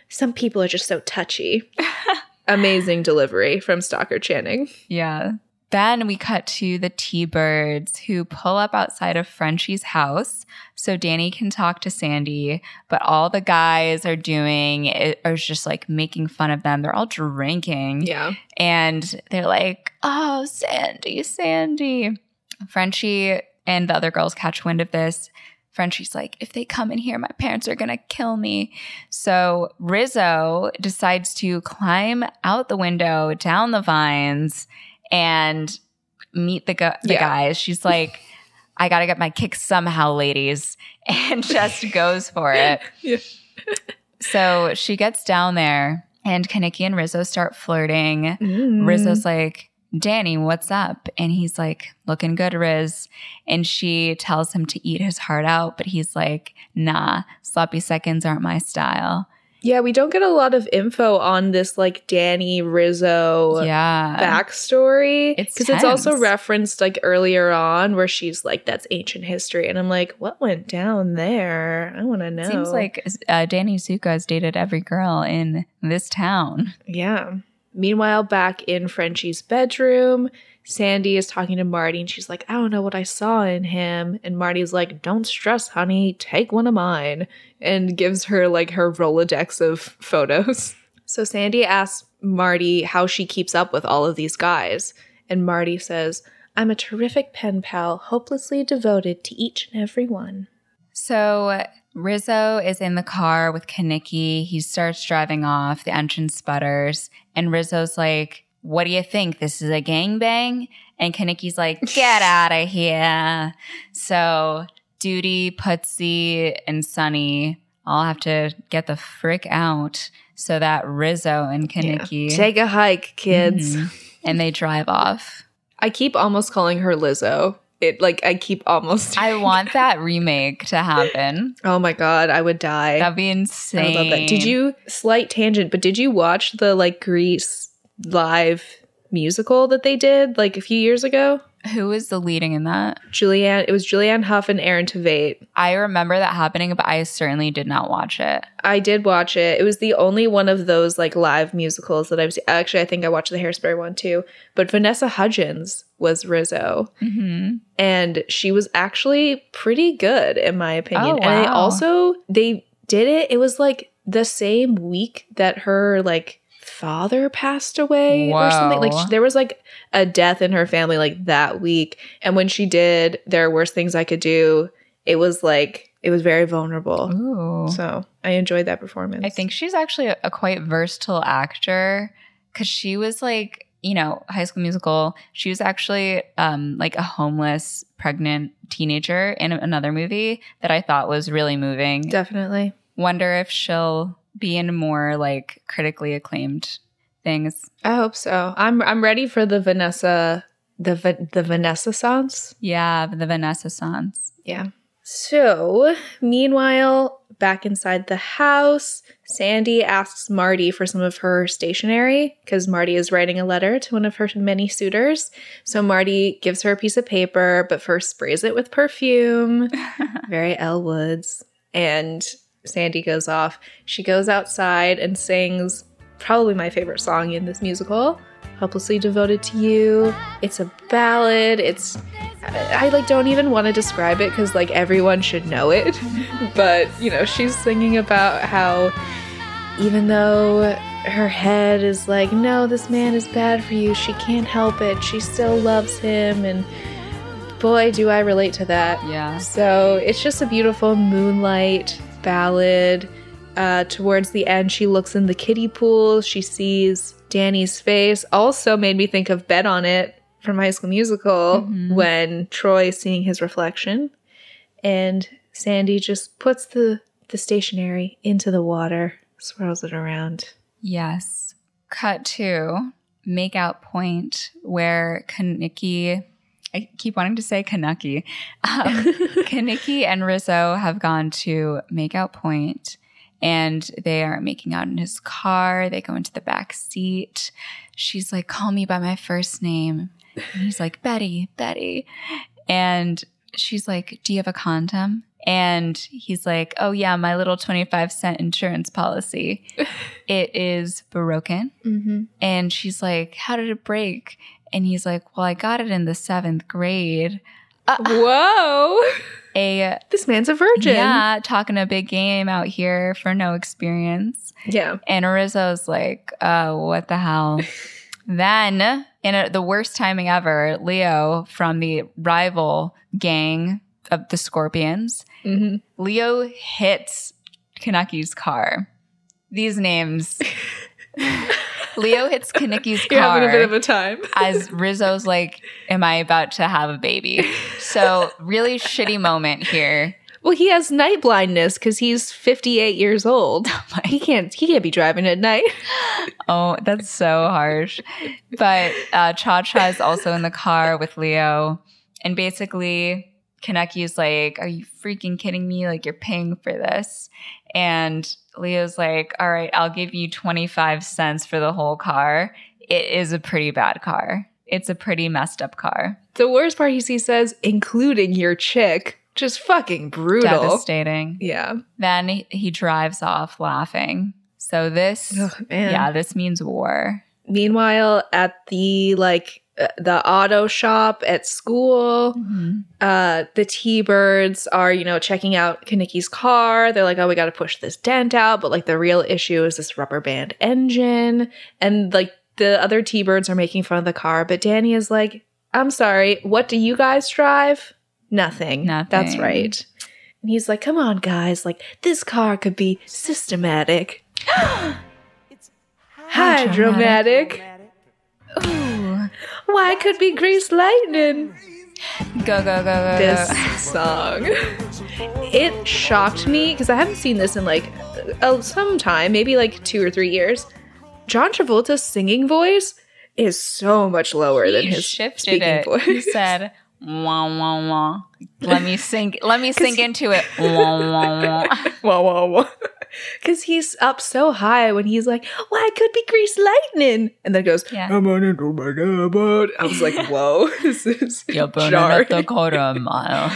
Some people are just so touchy. [laughs] Amazing delivery from Stockard Channing. Yeah. Then we cut to the T Birds who pull up outside of Frenchie's house so Danny can talk to Sandy, but all the guys are doing are just like making fun of them. They're all drinking Yeah. and they're like, "Oh, Sandy, Sandy." Frenchie and the other girls catch wind of this. Frenchie's like, if they come in here, my parents are gonna kill me. So Rizzo decides to climb out the window, down the vines, and meet the, gu- the Yeah. guys. She's like, I gotta get my kicks somehow, ladies, [laughs] and just goes for it. Yeah. So she gets down there, and Kenickie and Rizzo start flirting. Mm. Rizzo's like, Danny, what's up? And he's like, looking good, Riz. And she tells him to eat his heart out, but he's like, nah, sloppy seconds aren't my style. Yeah, we don't get a lot of info on this like Danny Rizzo yeah. backstory because it's also referenced like earlier on where she's like, "That's ancient history," and I'm like, "What went down there? I want to know." Seems like uh, Danny Zuko has dated every girl in this town. yeah. Meanwhile, back in Frenchie's bedroom, Sandy is talking to Marty, and she's like, "I don't know what I saw in him," and Marty's like, "Don't stress, honey. Take one of mine," and gives her like her rolodex of photos. [laughs] So Sandy asks Marty how she keeps up with all of these guys. And Marty says, I'm a terrific pen pal, hopelessly devoted to each and every one. So Rizzo is in the car with Kenickie. He starts driving off. The engine sputters. And Rizzo's like, What do you think? This is a gangbang? And Kenickie's like, Get [laughs] out of here. So Doody, Putzie, and Sonny all have to get the frick out so that Rizzo and Kenickie. Take a hike, kids. Mhm. And they drive off. I keep almost calling her Lizzo. It like I keep almost. I [laughs] want that remake to happen. oh my god, I would die. That'd be I insane. would love that. Did you slight tangent? But did you watch the like Grease live musical that they did like a few years ago? Who was the leading in that? Julianne. It was Julianne Hough and Aaron Tveit. I remember that happening, but I certainly did not watch it. I did watch it. It was the only one of those like live musicals that I've seen. Actually, I think I watched the Hairspray one too. But Vanessa Hudgens was Rizzo, Mm-hmm. and she was actually pretty good in my opinion. Oh, And they also they did it. It was like the same week that her like father passed away or something. Like Whoa. sh- there was like a death in her family like that week. And when she did, there are worse things I could do. It was like it was very vulnerable. Ooh. So I enjoyed that performance. I think she's actually a, a quite versatile actor because she was like, you know, High School Musical. She was actually um, like a homeless, pregnant teenager in another movie that I thought was really moving. definitely. Wonder if she'll be in more like critically acclaimed things. I hope so. I'm I'm ready for the Vanessa the Va- the Vanessa songs. Yeah, the Vanessa Sans. Yeah. So, meanwhile, back inside the house, Sandy asks Marty for some of her stationery because Marty is writing a letter to one of her many suitors. So, Marty gives her a piece of paper, but first sprays it with perfume. [laughs] Very Elle Woods. And Sandy goes off. She goes outside and sings probably my favorite song in this musical, Helplessly Devoted to You. It's a ballad. It's I, I like don't even want to describe it cuz like everyone should know it. [laughs] but, you know, she's singing about how even though her head is like, "No, this man is bad for you. She can't help it. She still loves him." And boy, do I relate to that. Yeah. So it's just a beautiful moonlight ballad. Uh, towards the end, she looks in the kiddie pool. She sees Danny's face. Also made me think of Bet on It from High School Musical Mhm. when Troy seeing his reflection, and Sandy just puts the the stationery into the water, swirls it around. Yes. Cut to make out point where Kaniki, I keep wanting to say Kanuki. [laughs] Um, and Rizzo have gone to make out point and they are making out in his car. They go into the back seat. She's like, call me by my first name. And he's like, Betty, Betty. And she's like, do you have a condom? And he's like, oh, yeah, my little 25 cent insurance policy. [laughs] it is broken. mm-hmm. And she's like, how did it break? And he's like, well, I got it in the seventh grade. [laughs] Whoa, A this man's a virgin. yeah, talking a big game out here for no experience. yeah. And Rizzo's like, uh, what the hell? [laughs] then, in a, the worst timing ever, Leo from the rival gang of the Scorpions, Mm-hmm. Leo hits Kanuki's car. These names. [laughs] Leo hits [laughs] You're car having a bit of a time. [laughs] as Rizzo's like, Am I about to have a baby? So, really shitty moment here. Well, he has night blindness because he's 58 years old. [laughs] He can't. He can't be driving at night. [gasps] Oh, that's so harsh. But uh, Cha Cha is also in the car with Leo. And basically, Kenickie's like, Are you freaking kidding me? Like, you're paying for this. And Leo's like, All right, I'll give you 25 cents for the whole car. It is a pretty bad car. It's a pretty messed up car. The worst part he says, including your chick. Just fucking brutal. Devastating. Yeah. Then he, he drives off laughing. So this, Oh yeah, this means war. Meanwhile, at the like the auto shop at school, uh, the T-Birds are, you know, checking out Kenickie's car. They're like, oh, we got to push this dent out. But like the real issue is this rubber band engine. And like the other T-Birds are making fun of the car. But Danny is like, I'm sorry, what do you guys drive? Nothing. That's right. And he's like, come on, guys, like this car could be systematic. [gasps] [gasps] It's hydromatic. Ooh. Why could be grease lightning? Go, go, go, go, This go. song. It shocked me because I haven't seen this in like uh, some time, maybe like two or three years. John Travolta's singing voice is so much lower than his shifted speaking it. voice. He said, wah, wah, wah. Let me sink, let me [laughs] sink into it. Wah, wah, wah. [laughs] wah wah wah. [laughs] Because he's up so high when he's like, "Why it could be grease lightning," and then goes, Yeah. "I'm on into my cupboard." I was like, [laughs] "Whoa, [laughs] this is You're burning jarring." the quarter mile.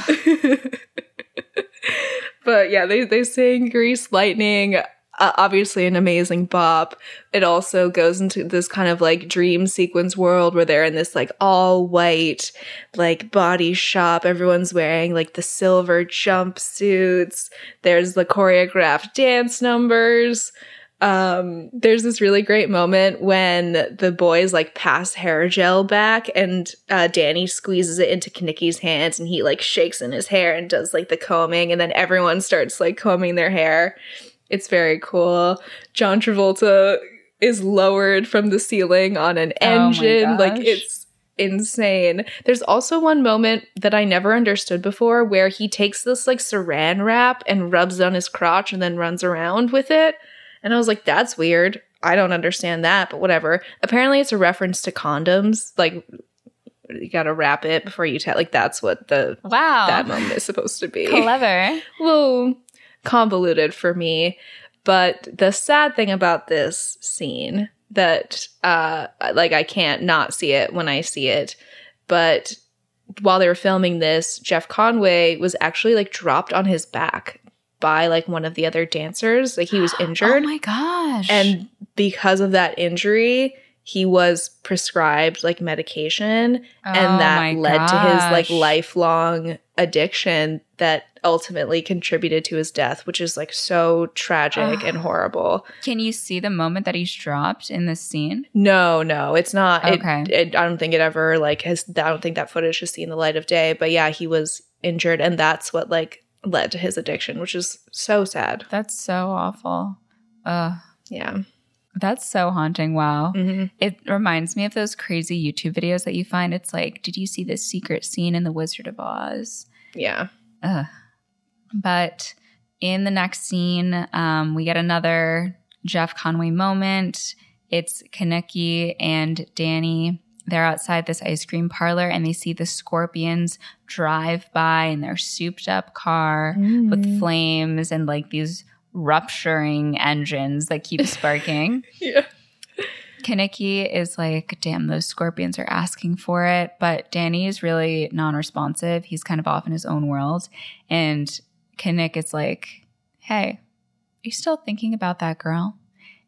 but yeah, they they sing "Grease Lightning." Uh, obviously, an amazing bop. It also goes into this kind of like dream sequence world where they're in this like all white like body shop. Everyone's wearing like the silver jumpsuits. There's the choreographed dance numbers. Um, there's this really great moment when the boys like pass hair gel back and uh, Danny squeezes it into Kenickie's hands and he like shakes in his hair and does like the combing and then everyone starts like combing their hair. It's very cool. John Travolta is lowered from the ceiling on an Oh engine. like it's insane. There's also one moment that I never understood before where he takes this like saran wrap and rubs it on his crotch and then runs around with it. And I was like, that's weird. I don't understand that, but whatever. Apparently, it's a reference to condoms. Like, you gotta wrap it before you tell. Like, that's what the Wow. that moment is supposed to be. Clever. [laughs] little convoluted for me. But the sad thing about this scene that uh like I can't not see it when I see it, but while they were filming this, Jeff Conaway was actually like dropped on his back by like one of the other dancers. Like he was [gasps] injured. Oh my gosh. And because of that injury, he was prescribed like medication Oh and that led to his like lifelong addiction that ultimately contributed to his death which is like so tragic and horrible Can you see the moment that he's dropped in this scene? no no it's not Okay. it, i don't think it ever like has i don't think that footage has seen the light of day but yeah he was injured and that's what like led to his addiction which is so sad That's so awful. Uh, yeah That's so haunting. Wow. Mhm. It reminds me of those crazy YouTube videos that you find. It's like, did you see this secret scene in The Wizard of Oz? yeah Ugh. But in the next scene, um, we get another Jeff Conaway moment. It's Kenickie and Danny. They're outside this ice cream parlor and they see the scorpions drive by in their souped up car Mm. with flames and like these rupturing engines that keep sparking. [laughs] yeah Kenickie is like, damn, those scorpions are asking for it. But Danny is really non responsive. He's kind of off in his own world. And Kanik is like, hey, are you still thinking about that girl?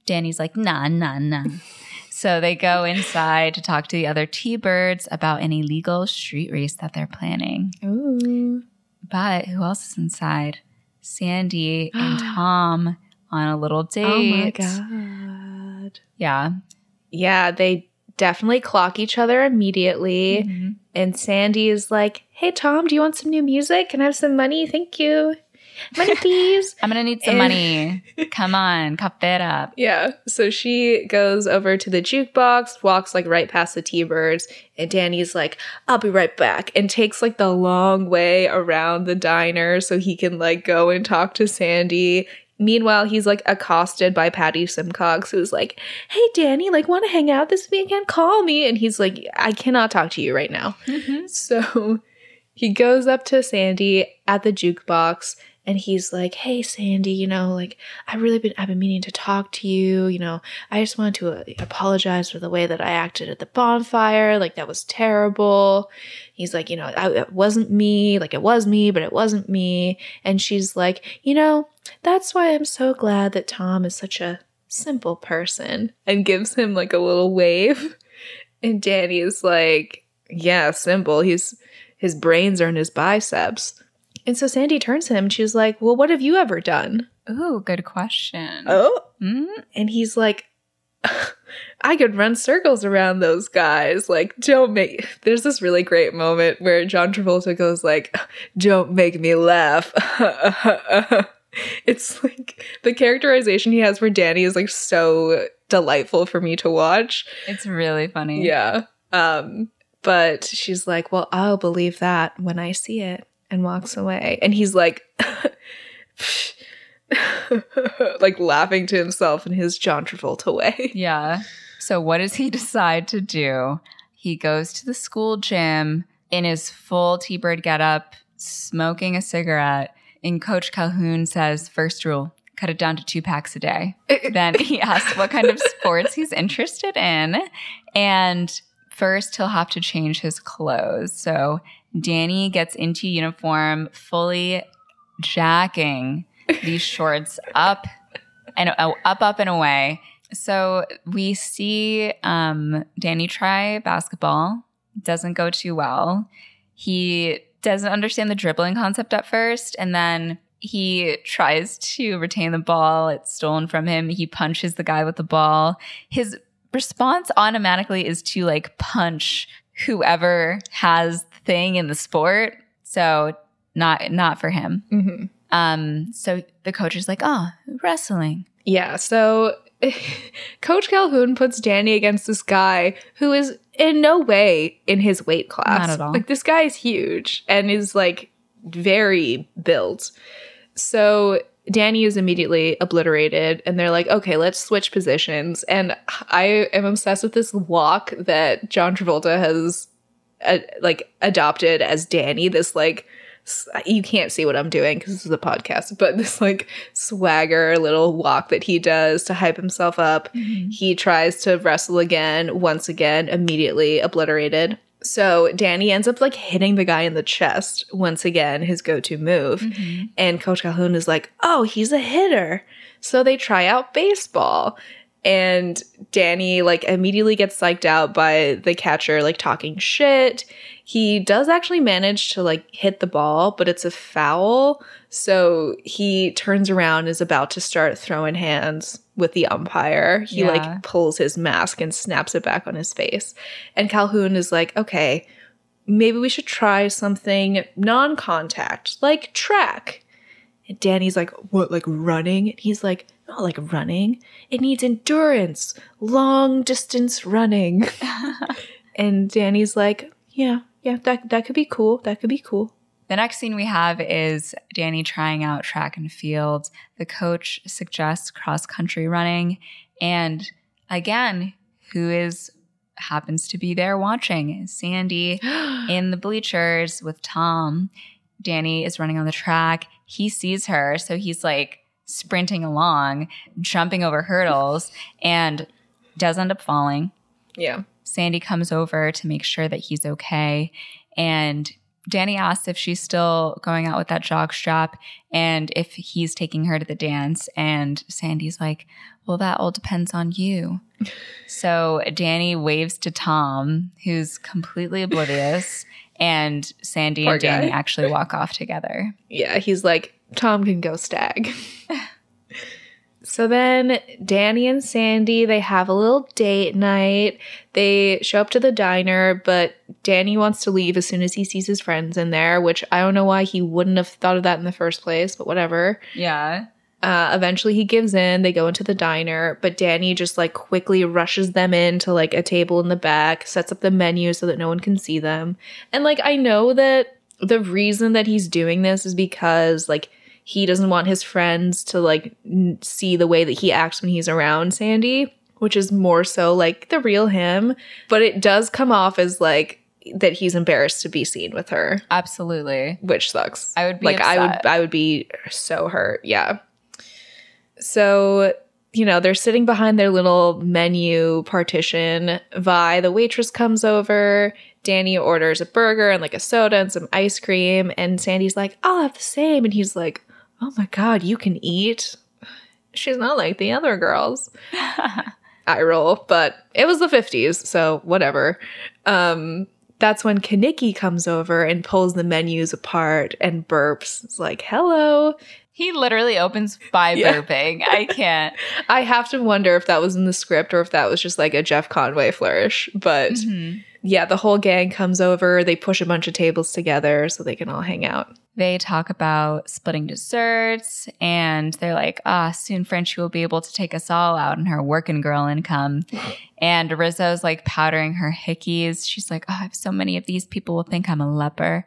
Danny's like, nah, nah, nah. so they go inside to talk to the other T Birds about an illegal street race that they're planning. Ooh. But who else is inside? Sandy and [gasps] Tom on a little date. oh my god Yeah. Yeah, they definitely clock each other immediately. Mhm. And Sandy is like, Hey, Tom, do you want some new music? Can I have some money? Thank you. Money, [laughs] please. I'm gonna need some And- money. Come on, cup it up. yeah. So she goes over to the jukebox, walks like right past the T Birds, and Danny's like, I'll be right back, and takes like the long way around the diner so he can like go and talk to Sandy. Meanwhile, he's like accosted by Patty Simcox, who's like, Hey, Danny, like, want to hang out this weekend? Call me. And he's like, I cannot talk to you right now. Mm-hmm. [laughs] So he goes up to Sandy at the jukebox and he's like, "Hey Sandy, you know, like I've really been I've been meaning to talk to you, you know. I just wanted to uh, apologize for the way that I acted at the bonfire. Like that was terrible." He's like, "You know, I, it wasn't me. Like it was me, but it wasn't me." And she's like, "You know, that's why I'm so glad that Tom is such a simple person." And gives him like a little wave. And Danny is like, "Yeah, simple. He's his brains are in his biceps. And so Sandy turns to him and she's like, Well, what have you ever done? Ooh, good question. Oh. Mm, And he's like, I could run circles around those guys. Like, don't make. [laughs] There's this really great moment where John Travolta goes like, "Don't make me laugh." [laughs] it's like the characterization he has for Danny is like so delightful for me to watch. It's really funny. Yeah. Um, but she's like, "Well, I'll believe that when I see it," and walks away. And he's like. [laughs] like laughing to himself in his John Travolta way. Yeah. So, what does he [laughs] decide to do? He goes to the school gym in his full T Bird getup, smoking a cigarette. And Coach Calhoun says, first rule, cut it down to two packs a day. [laughs] then he asks what kind of sports he's interested in. And first, he'll have to change his clothes. So, Danny gets into uniform, fully jacking these [laughs] shorts up and uh, up, up and away. So we see um, Danny try basketball. Doesn't go too well. He doesn't understand the dribbling concept at first, and then he tries to retain the ball. It's stolen from him. He punches the guy with the ball. His response automatically is to like punch whoever has thing in the sport. So not not for him. Mm-hmm. Um, so the coach is like, "Oh, wrestling." Yeah. So [laughs] Coach Calhoun puts Danny against this guy who is in no way in his weight class. Not at all. Like this guy is huge and is like very built. So Danny is immediately obliterated, and they're like, okay, let's switch positions. And I am obsessed with this walk that John Travolta has uh, like adopted as Danny. This like you can't see what I'm doing because this is a podcast, but this like swagger little walk that he does to hype himself up. Mm-hmm. He tries to wrestle again, once again, immediately obliterated. So Danny ends up like hitting the guy in the chest once again, his go to move. Mm-hmm. And Coach Calhoun is like, oh, he's a hitter. So they try out baseball and Danny like immediately gets psyched out by the catcher like talking shit. He does actually manage to like hit the ball, but it's a foul. So he turns around is about to start throwing hands with the umpire. He yeah. like pulls his mask and snaps it back on his face. And Calhoun is like, "Okay, maybe we should try something non-contact, like track." And Danny's like, "What, like running?" And he's like, not like running. It needs endurance, long distance running. [laughs] and Danny's like, yeah, yeah, that that could be cool. That could be cool. The next scene we have is Danny trying out track and field. The coach suggests cross country running, and again, who is happens to be there watching? Sandy [gasps] in the bleachers with Tom. Danny is running on the track. He sees her, so he's like sprinting along, jumping over hurdles, [laughs] and does end up falling. Yeah. Sandy comes over to make sure that he's okay. And Danny asks if she's still going out with that jock strap and if he's taking her to the dance. And Sandy's like, Well, that all depends on you. [laughs] so Danny waves to Tom, who's completely oblivious. [laughs] And Sandy Poor and Danny guy. actually walk off together. Yeah, he's like, Tom can go stag. [laughs] so then Danny and Sandy, they have a little date night. They show up to the diner, but Danny wants to leave as soon as he sees his friends in there, which I don't know why he wouldn't have thought of that in the first place, but whatever. Yeah. Uh, eventually he gives in. They go into the diner, but Danny just like quickly rushes them into like a table in the back, sets up the menu so that no one can see them. And like I know that the reason that he's doing this is because like he doesn't want his friends to like n- see the way that he acts when he's around Sandy, which is more so like the real him, but it does come off as like that he's embarrassed to be seen with her. Absolutely. Which sucks. I would be like upset. I would I would be so hurt. Yeah. So you know, they're sitting behind their little menu partition. Vi, the waitress, comes over. Danny orders a burger and like a soda and some ice cream. And Sandy's like, I'll have the same. And he's like, Oh my God, you can eat? She's not like the other girls. [laughs] I roll, but it was the 50s, so whatever. Um, that's when Kenickie comes over and pulls the menus apart and burps. It's like, hello. He literally opens by Yeah. burping. I [laughs] can't. I have to wonder if that was in the script or if that was just like a Jeff Conaway flourish. But Mhm. yeah, the whole gang comes over. They push a bunch of tables together so they can all hang out. They talk about splitting desserts and they're like, ah, soon Frenchie will be able to take us all out in her working girl income. [laughs] And Rizzo's like powdering her hickeys. She's like, oh, I have so many of these people will think I'm a leper.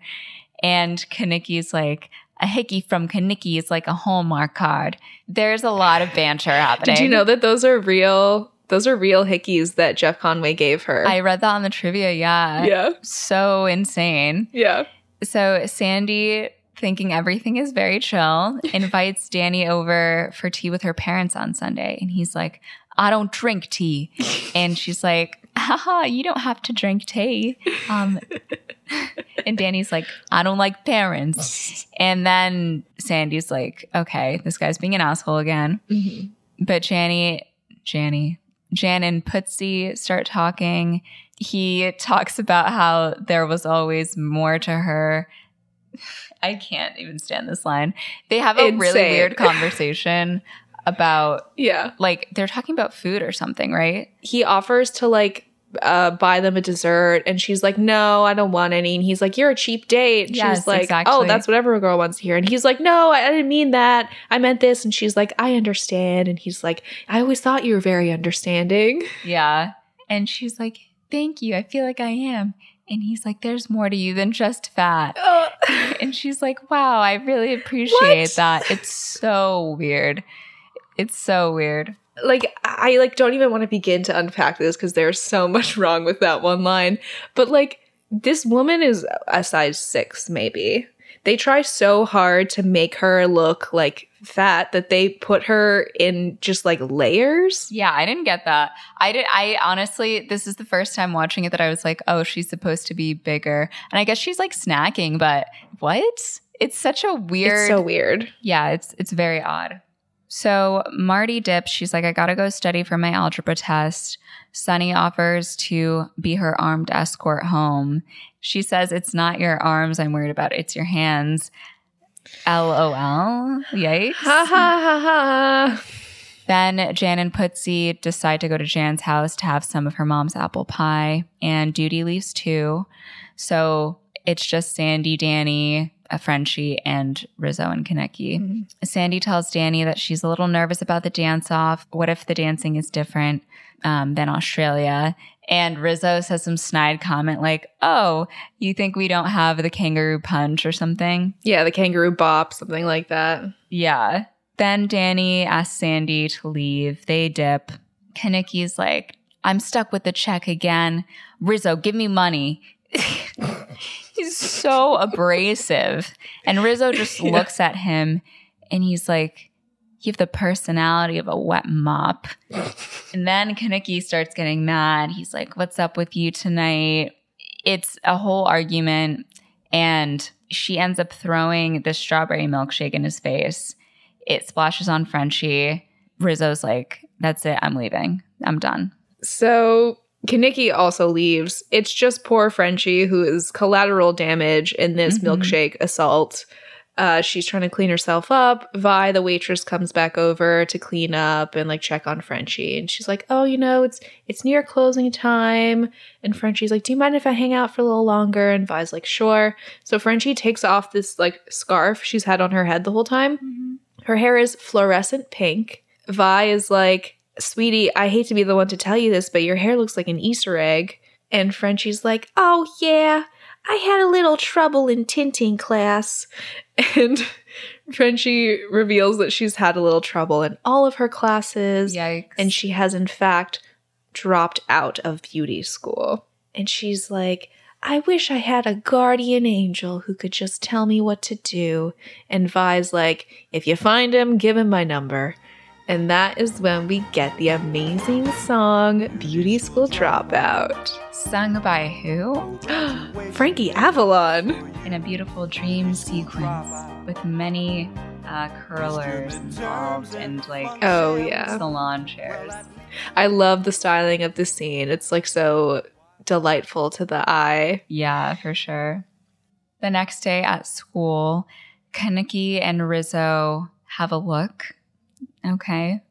And Kenickie's like, a hickey from Kenickie is like a Hallmark card. There's a lot of banter [laughs] happening. Did you know that those are real? Those are real hickeys that Jeff Conaway gave her. I read that on the trivia. Yeah. yeah, So insane. yeah. So Sandy, thinking everything is very chill, [laughs] invites Danny over for tea with her parents on Sunday. And he's like, I don't drink tea. And she's like, haha, you don't have to drink tea. Um, [laughs] and Danny's like, I don't like parents. [laughs] And then Sandy's like, okay, this guy's being an asshole again. Mhm. But Janny, Janny, Jan and Putzie start talking. He talks about how there was always more to her. I can't even stand this line. They have a really weird conversation about Yeah. like they're talking about food or something, right? He offers to like uh, buy them a dessert, and she's like, "No, I don't want any." And he's like, "You're a cheap date." And Yes, she's like, exactly. "Oh, that's what every girl wants to hear." And he's like, "No, I I didn't mean that. I meant this." And she's like, "I understand." And he's like, "I always thought you were very understanding." Yeah. And she's like, Thank you. I feel like I am. And he's like, There's more to you than just fat. [laughs] Uh. And she's like, Wow, I really appreciate What? that. It's so weird. It's so weird. like I like don't even want to begin to unpack this because there's so much wrong with that one line. But like this woman is a size six, maybe. They try so hard to make her look like fat that they put her in just like layers. Yeah, I didn't get that. I did I honestly this is the first time watching it that I was like, "Oh, she's supposed to be bigger." And I guess she's like snacking, but what? It's such a weird It's so weird. Yeah, it's it's very odd. So Marty dips. She's like, I gotta go study for my algebra test. Sonny offers to be her armed escort home. She says, It's not your arms I'm worried about, it's your hands. LOL. Yikes. Ha ha ha ha. Then Jan and Putzie decide to go to Jan's house to have some of her mom's apple pie, and Doody leaves too. So it's just Sandy, Danny, a Frenchie, and Rizzo and Kenickie. Mhm. Sandy tells Danny that she's a little nervous about the dance off. What if the dancing is different um, than Australia? And Rizzo says some snide comment like, Oh, you think we don't have the kangaroo punch or something? Yeah, the kangaroo bop, something like that. Yeah. Then Danny asks Sandy to leave. They dip. Kenickie's like, I'm stuck with the check again. Rizzo, give me money. [laughs] he's so abrasive. And Rizzo just [laughs] Yeah. looks at him and he's like, You have the personality of a wet mop. [laughs] and then Kenickie starts getting mad. He's like, What's up with you tonight? It's a whole argument. And she ends up throwing the strawberry milkshake in his face. It splashes on Frenchie. Rizzo's like, That's it. I'm leaving. I'm done. So Kenickie also leaves. It's just poor Frenchie who is collateral damage in this Mhm. milkshake assault. Uh, she's trying to clean herself up. Vi, the waitress, comes back over to clean up and like check on Frenchie, and she's like, "Oh, you know, it's it's near closing time." And Frenchie's like, "Do you mind if I hang out for a little longer?" And Vi's like, "Sure." So Frenchie takes off this like scarf she's had on her head the whole time. Her hair is fluorescent pink. Vi is like, Sweetie, I hate to be the one to tell you this, but your hair looks like an Easter egg. And Frenchie's like, Oh, yeah, I had a little trouble in tinting class. And [laughs] Frenchie reveals that she's had a little trouble in all of her classes. Yikes. And she has, in fact, dropped out of beauty school. And she's like, I wish I had a guardian angel who could just tell me what to do. And Vi's like, if you find him, give him my number. And that is when we get the amazing song Beauty School Dropout. Sung by who? [gasps] Frankie Avalon. In a beautiful dream sequence with many uh, curlers involved and like Oh, yeah. salon chairs. I love the styling of the scene. It's like so delightful to the eye. Yeah, for sure. The next day at school, Kenickie and Rizzo have a look. Okay.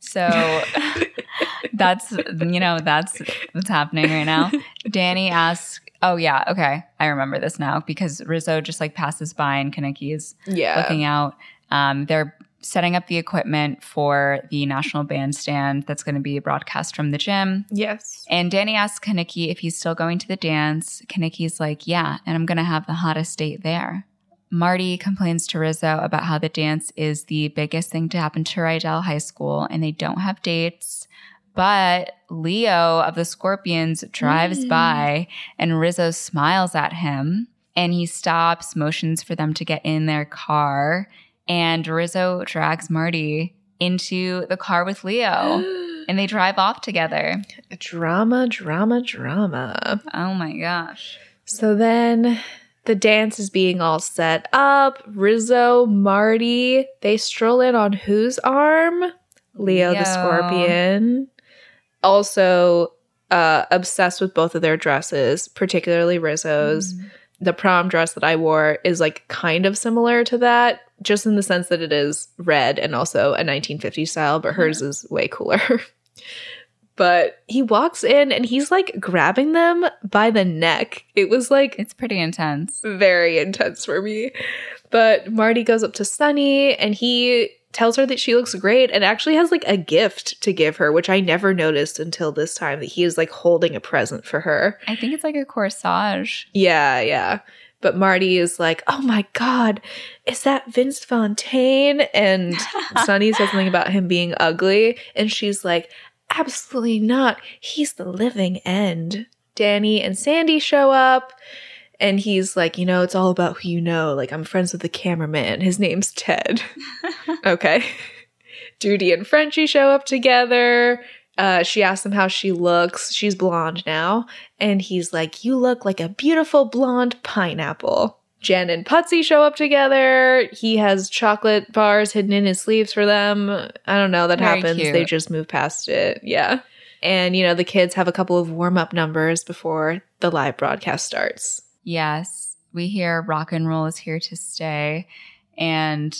So [laughs] [laughs] that's, you know, that's what's happening right now. [laughs] Danny asks, Oh, yeah. Okay. I remember this now because Rizzo just like passes by and Kenickie is Yeah. looking out. Um, they're setting up the equipment for the national bandstand that's going to be broadcast from the gym. Yes. And Danny asks Kenickie if he's still going to the dance. Kenickie's like, Yeah, and I'm going to have the hottest date there. Marty complains to Rizzo about how the dance is the biggest thing to happen to Rydell High School and they don't have dates. But Leo of the Scorpions drives Mm. by and Rizzo smiles at him and he stops, motions for them to get in their car. And Rizzo drags Marty into the car with Leo [gasps] and they drive off together. drama, drama, drama. Oh my gosh. So then the dance is being all set up. Rizzo, Marty, they stroll in on whose arm? Leo, the scorpion. Also, uh, obsessed with both of their dresses, particularly Rizzo's. Mm. The prom dress that I wore is like kind of similar to that, just in the sense that it is red and also a 1950s style, but hers is way cooler. [laughs] but he walks in and he's like grabbing them by the neck. It was like It's pretty intense. very intense for me. But Marty goes up to Sonny and he tells her that she looks great and actually has like a gift to give her, which I never noticed until this time that he is like holding a present for her. I think it's like a corsage. Yeah, yeah. But Marty is like, oh my God, is that Vince Fontaine? And [laughs] Sonny says something about him being ugly. And she's like, absolutely not. He's the living end. Danny and Sandy show up. And he's like, you know, it's all about who you know. Like, I'm friends with the cameraman. His name's Ted. [laughs] okay. Doody and Frenchie show up together. Uh, she asks him how she looks. She's blonde now. And he's like, You look like a beautiful blonde pineapple. Jen and Putzie show up together. He has chocolate bars hidden in his sleeves for them. I don't know. That Very happens. cute. They just move past it. Yeah. And, you know, the kids have a couple of warm up numbers before the live broadcast starts. Yes, we hear rock and roll is here to stay. And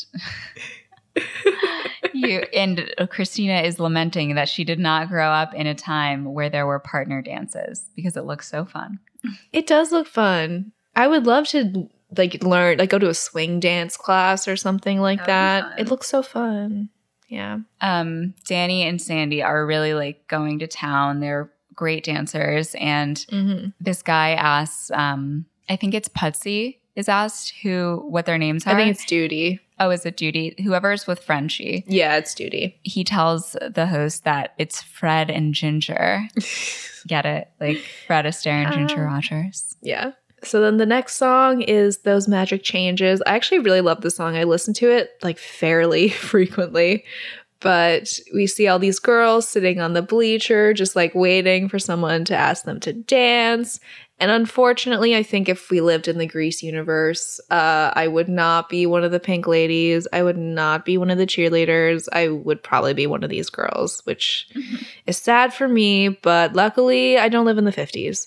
[laughs] you and Christina is lamenting that she did not grow up in a time where there were partner dances because it looks so fun. It does look fun. I would love to like learn, like go to a swing dance class or something like That that. It looks so fun. Yeah. Um, Danny and Sandy are really like going to town. They're great dancers, and hmm this guy asks, um, I think it's Putzie is asked who what their names are. I think it's Doody. oh, is it Judy? Whoever's with Frenchie. Yeah, it's Doody. he tells the host that it's Fred and Ginger. [laughs] Get it? Like Fred Astaire and Ginger Ah. Rogers. Yeah. So then the next song is Those Magic Changes. I actually really love the song. I listen to it like fairly [laughs] frequently. But we see all these girls sitting on the bleacher, just like waiting for someone to ask them to dance. And unfortunately, I think if we lived in the Grease universe, uh, I would not be one of the pink ladies. I would not be one of the cheerleaders. I would probably be one of these girls, which is sad for me. But luckily, I don't live in the 50s.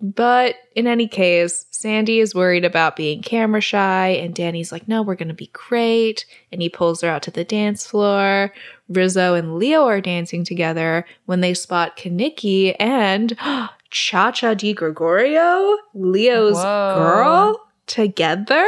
But in any case, Sandy is worried about being camera shy, and Danny's like, no, we're going to be great. And he pulls her out to the dance floor. Rizzo and Leo are dancing together when they spot Kenickie and [gasps] Cha Cha Di Gregorio, Leo's Whoa. girl, together.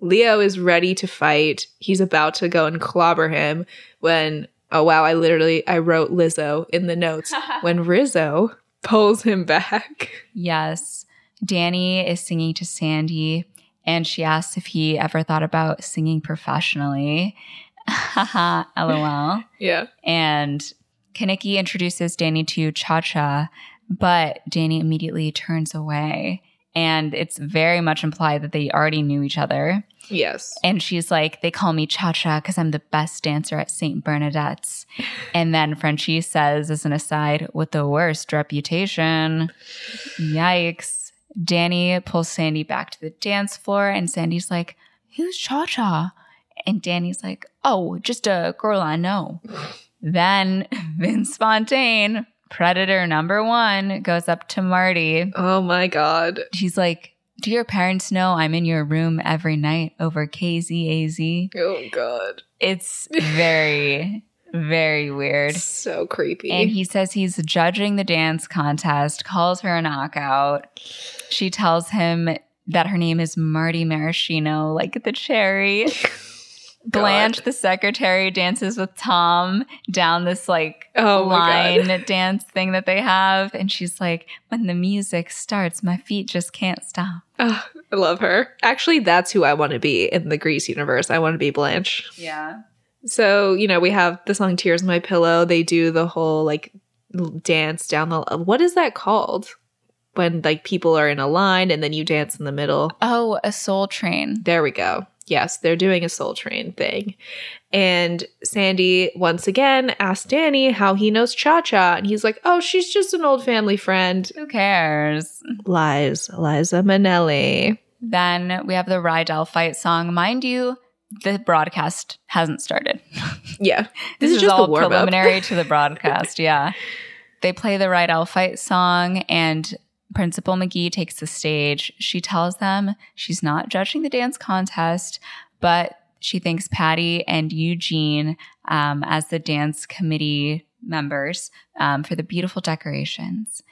Leo is ready to fight. He's about to go and clobber him when, oh wow, I literally, I wrote Lizzo in the notes. [laughs] when Rizzo pulls him back. [laughs] Yes. Danny is singing to Sandy and she asks if he ever thought about singing professionally. Haha, [laughs] LOL. Yeah. And Kenickie introduces Danny to Cha Cha, but Danny immediately turns away. And it's very much implied that they already knew each other. Yes. And she's like, they call me Cha Cha because I'm the best dancer at St. Bernadette's. [laughs] And then Frenchie says, as an aside, with the worst reputation. Yikes. Danny pulls Sandy back to the dance floor, and Sandy's like, Who's Cha Cha? And Danny's like, Oh, just a girl I know. [laughs] then Vince Fontaine, predator number one, goes up to Marty Oh my god. he's like, Do your parents know I'm in your room every night over KZAZ? Oh god. It's very, very weird. [laughs] So creepy. And he says he's judging the dance contest, calls her a knockout. She tells him that her name is Marty Maraschino, like the cherry. [laughs] Blanche, God. the secretary, dances with Tom down this like Oh line dance thing that they have. And she's like, when the music starts, my feet just can't stop. Ah, I love her. Actually, that's who I want to be in the Grease universe. I want to be Blanche. Yeah. So, you know, we have the song Tears My Pillow. They do the whole like dance down the what is that called? When like people are in a line and then you dance in the middle. Oh, a soul train. There we go. Yes, they're doing a soul train thing. And Sandy once again asked Danny how he knows Cha Cha. And he's like, oh, she's just an old family friend. Who cares? Lies, Liza Minnelli. Then we have the Rydell fight song. Mind you, the broadcast hasn't started. [laughs] Yeah. This, This, is, is just all the preliminary [laughs] to the broadcast. Yeah. They play the Rydell fight song, and Principal McGee takes the stage. She tells them she's not judging the dance contest, but she thanks Patty and Eugene um, as the dance committee members um, for the beautiful decorations.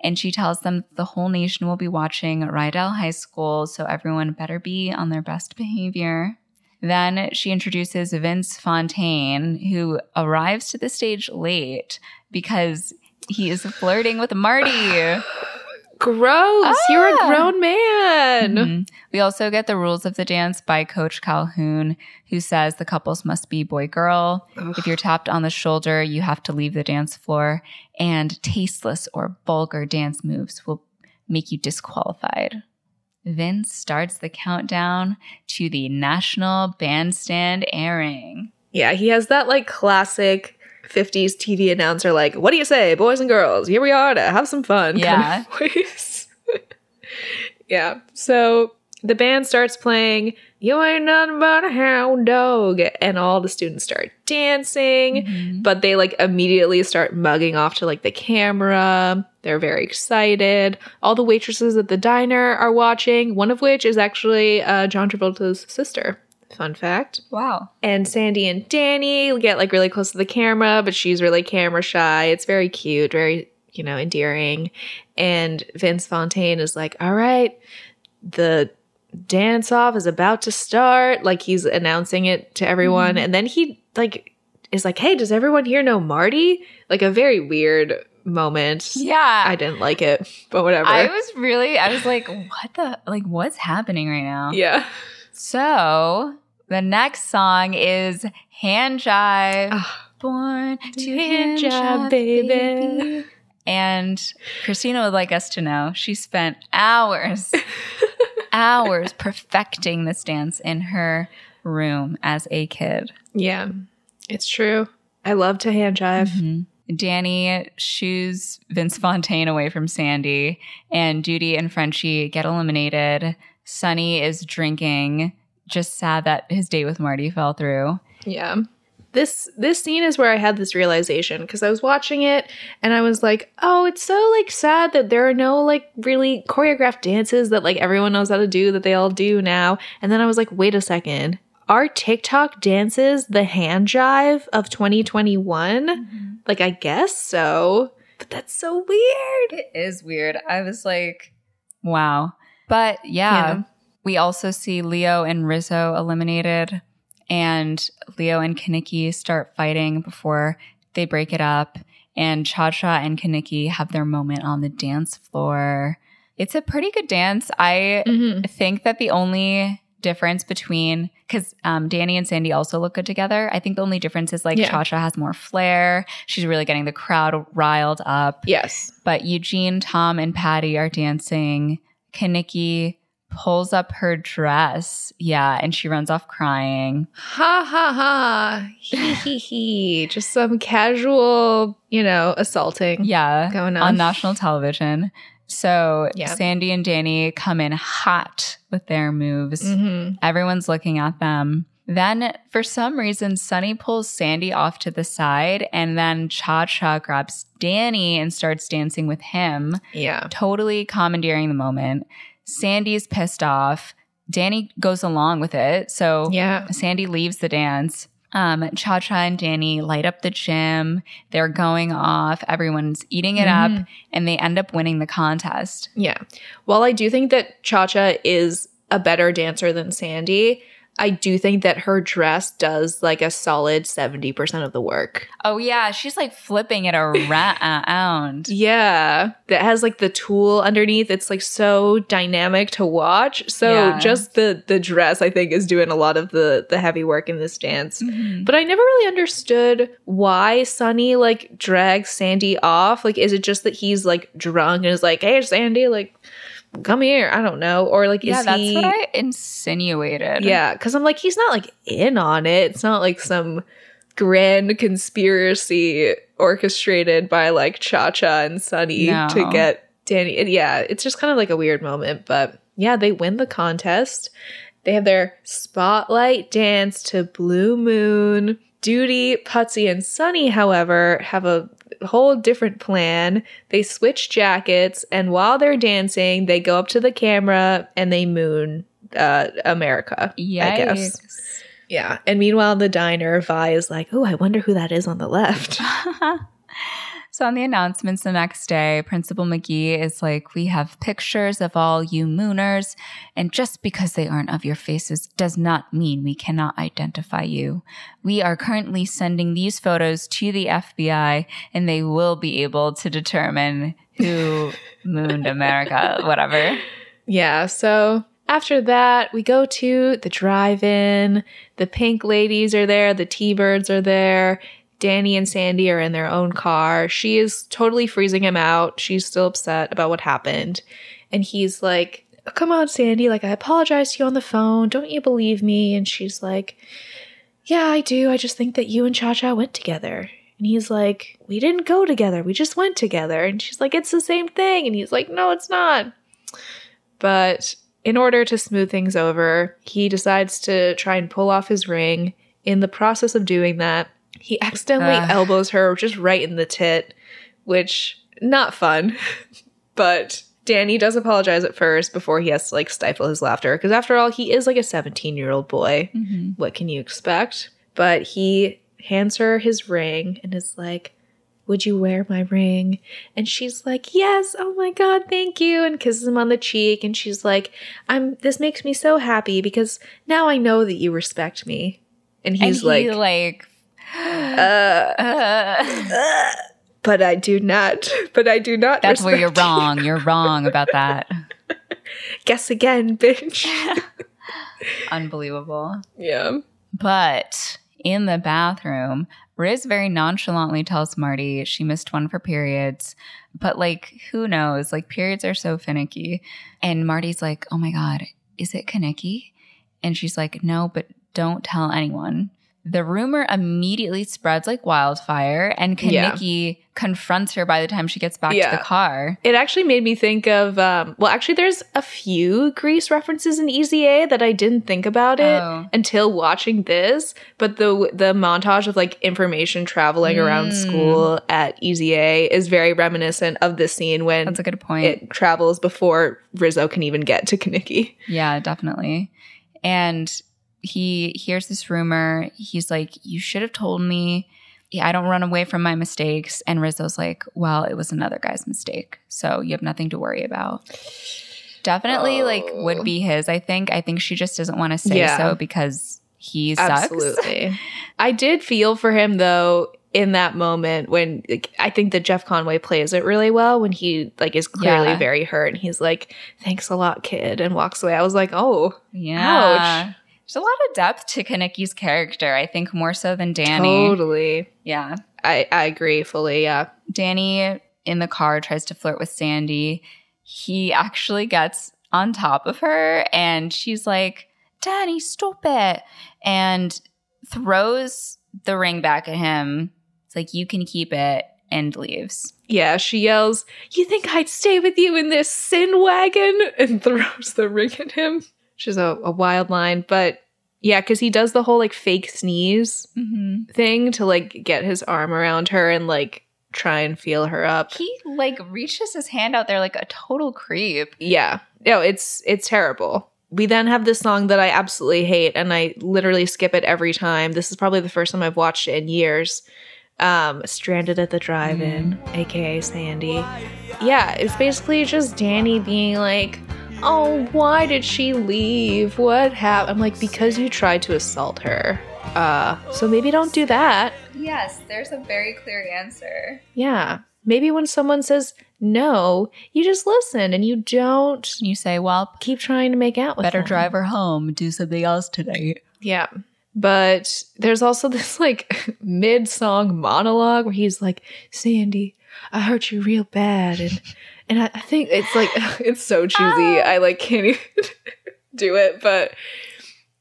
And she tells them the whole nation will be watching Rydell High School, so everyone better be on their best behavior. Then she introduces Vince Fontaine, who arrives to the stage late because he is flirting with Marty. [laughs] Gross. You're a Ah. grown man. Mhm. We also get the rules of the dance by Coach Calhoun, who says the couples must be boy girl. If you're tapped on the shoulder, you have to leave the dance floor, and tasteless or vulgar dance moves will make you disqualified. Vince starts the countdown to the national bandstand airing. Yeah, he has that like classic 50s TV announcer, like, what do you say, boys and girls? Here we are to have some fun. kind Yeah. of [laughs] voice. [laughs] yeah. So the band starts playing, You Ain't Nothing But a Hound Dog. And all the students start dancing, but they like immediately start mugging off to like the camera. They're very excited. All the waitresses at the diner are watching, one of which is actually uh, John Travolta's sister. Fun fact. Wow. And Sandy and Danny get like really close to the camera, but she's really camera shy. It's very cute, very, you know, endearing. And Vince Fontaine is like, all right, the dance off is about to start. Like he's announcing it to everyone. Mm-hmm. And then he like is like, hey, does everyone here know Marty? Like a very weird moment. Yeah. I didn't like it, but whatever. I was really, I was like, what the, like, what's happening right now? yeah. So the next song is Hand Jive. Ah, Born to hand hand jive, jive, baby. baby. And Christina would like us to know she spent hours, [laughs] hours perfecting this dance in her room as a kid. yeah, it's true. I love to hand jive. Mhm. Danny shoos Vince Fontaine away from Sandy, and Judy and Frenchie get eliminated. Sonny is drinking, just sad that his date with Marty fell through. Yeah. This this scene is where I had this realization because I was watching it and I was like, "Oh, it's so like sad that there are no like really choreographed dances that like everyone knows how to do that they all do now." And then I was like, "Wait a second. Are TikTok dances the hand jive of 2021?" Mm-hmm. Like I guess so. But that's so weird. It is weird. I was like, wow. But yeah, Yeah. we also see Leo and Rizzo eliminated, and Leo and Kenickie start fighting before they break it up. And Cha Cha and Kenickie have their moment on the dance floor. It's a pretty good dance. I Mhm. think that the only difference between because um, Danny and Sandy also look good together. I think the only difference is like Yeah. Cha Cha has more flair. She's really getting the crowd riled up. Yes. But Eugene, Tom, and Patty are dancing. Kenickie pulls up her dress. Yeah, and she runs off crying. Ha ha ha. Hee [laughs] hee hee. Just some casual, you know, assaulting. Yeah, Going on. on national television. So Yeah. Sandy and Danny come in hot with their moves. hmm Everyone's looking at them. Then, for some reason, Sonny pulls Sandy off to the side, and then Cha Cha grabs Danny and starts dancing with him, Yeah. totally commandeering the moment. Sandy's pissed off. Danny goes along with it. So Yeah. Sandy leaves the dance. Um, Cha Cha and Danny light up the gym. They're going off. Everyone's eating it up, Mhm. and they end up winning the contest. Yeah. While I do think that Cha Cha is a better dancer than Sandy, I do think that her dress does like a solid 70% of the work. Oh yeah, she's like flipping it around. [laughs] Yeah. That has like the tulle underneath. It's like so dynamic to watch. So Yeah. just the the dress I think is doing a lot of the the heavy work in this dance. Mhm. But I never really understood why Sonny like drags Sandy off. Like, is it just that he's like drunk and is like, "Hey, Sandy, like, come here"? I don't know. Or like, Yeah, that's he? what I insinuated. yeah, because I'm like, he's not like in on it. It's not like some grand conspiracy orchestrated by like Cha Cha and Sonny No. to get Danny. And yeah, it's just kind of like a weird moment. But yeah, they win the contest. They have their spotlight dance to Blue Moon. Doody, Putzie, and Sonny, however, have a whole different plan. They switch jackets, and while they're dancing, they go up to the camera and they moon uh, America. I guess. Yeah. And meanwhile, in the diner, Vi is like, "Oh, I wonder who that is on the left." [laughs] so on the announcements the next day, Principal McGee is like, We have pictures of all you mooners, and just because they aren't of your faces does not mean we cannot identify you. We are currently sending these photos to the FBI, and they will be able to determine who [laughs] mooned America, whatever. Yeah, so after that, we go to the drive in. The pink ladies are there, the T Birds are there. Danny and Sandy are in their own car. She is totally freezing him out. She's still upset about what happened. And he's like, Come on, Sandy. Like, I apologized to you on the phone. Don't you believe me? And she's like, Yeah, I do. I just think that you and Cha Cha went together. And he's like, We didn't go together. We just went together. And she's like, It's the same thing. And he's like, No, it's not. But in order to smooth things over, he decides to try and pull off his ring. In the process of doing that, he accidentally Ugh. elbows her just right in the tit, which not fun. [laughs] but Danny does apologize at first before he has to like stifle his laughter because after all, he is like a 17-year-old boy. Mhm. What can you expect? But he hands her his ring and is like, Would you wear my ring? And she's like, Yes, oh my god, thank you. And kisses him on the cheek. And she's like, I'm this makes me so happy because now I know that you respect me. And he's and he, like, like, uh, but I do not, but I do not. that's where you're respect you." wrong. You're wrong about that. [laughs] Guess again, bitch. [laughs] Unbelievable. yeah. But in the bathroom, Riz very nonchalantly tells Marty she missed one for periods. But like, who knows? Like, periods are so finicky. And Marty's like, oh my God, is it Kenickie? And she's like, no, but don't tell anyone. The rumor immediately spreads like wildfire, and Yeah. Confronts her by the time she gets back to the car. It actually made me think of um well actually there's a few Grease references in Easy A that I didn't think about it Oh. until watching this, but the the montage of like information traveling around Mm. school at Easy A is very reminiscent of the scene when That's a good point. it travels before Rizzo can even get to Kenickie. Yeah, definitely. And he hears this rumor. He's like, You should have told me. Yeah, I don't run away from my mistakes. And Rizzo's like, Well, it was another guy's mistake. So you have nothing to worry about. Definitely, like, Oh. would be his, I think. I think she just doesn't want to say Yeah. so because he sucks. Absolutely. I did feel for him though in that moment when like, I think that Jeff Conaway plays it really well when he like is clearly Yeah. very hurt and he's like, "Thanks a lot, kid," and walks away. I was like, "Oh, Yeah. There's a lot of depth to Kenickie's character, I think, more so than Danny. totally." Yeah. I I agree fully. Yeah. Danny in the car tries to flirt with Sandy. He actually gets on top of her and she's like, Danny, stop it. And throws the ring back at him. It's like, you can keep it and leaves. Yeah, she yells, "You think I'd stay with you in this sin wagon?" and [laughs] throws the ring at him. Which is a, a wild line, but yeah, because he does the whole like fake sneeze Mm-hmm. thing to like get his arm around her and like try and feel her up. He like reaches his hand out there like a total creep. Yeah. No, it's it's terrible. We then have this song that I absolutely hate and I literally skip it every time. This is probably the first time I've watched it in years. Um, Stranded at the Drive-In, aka Sandy. Yeah, it's basically just Danny being like, "Oh, why did she leave? What happened?" I'm like, "Because you tried to assault her." Uh, so maybe don't do that. Yes, there's a very clear answer. Yeah. Maybe when someone says no, you just listen and you don't You say, well, keep trying to make out with better them. drive her home, do something else today. Yeah. But there's also [laughs] this like mid song monologue where he's like, Sandy, I hurt you real bad. And and I, I think it's like [laughs] it's so cheesy. I like can't even [laughs] do it. But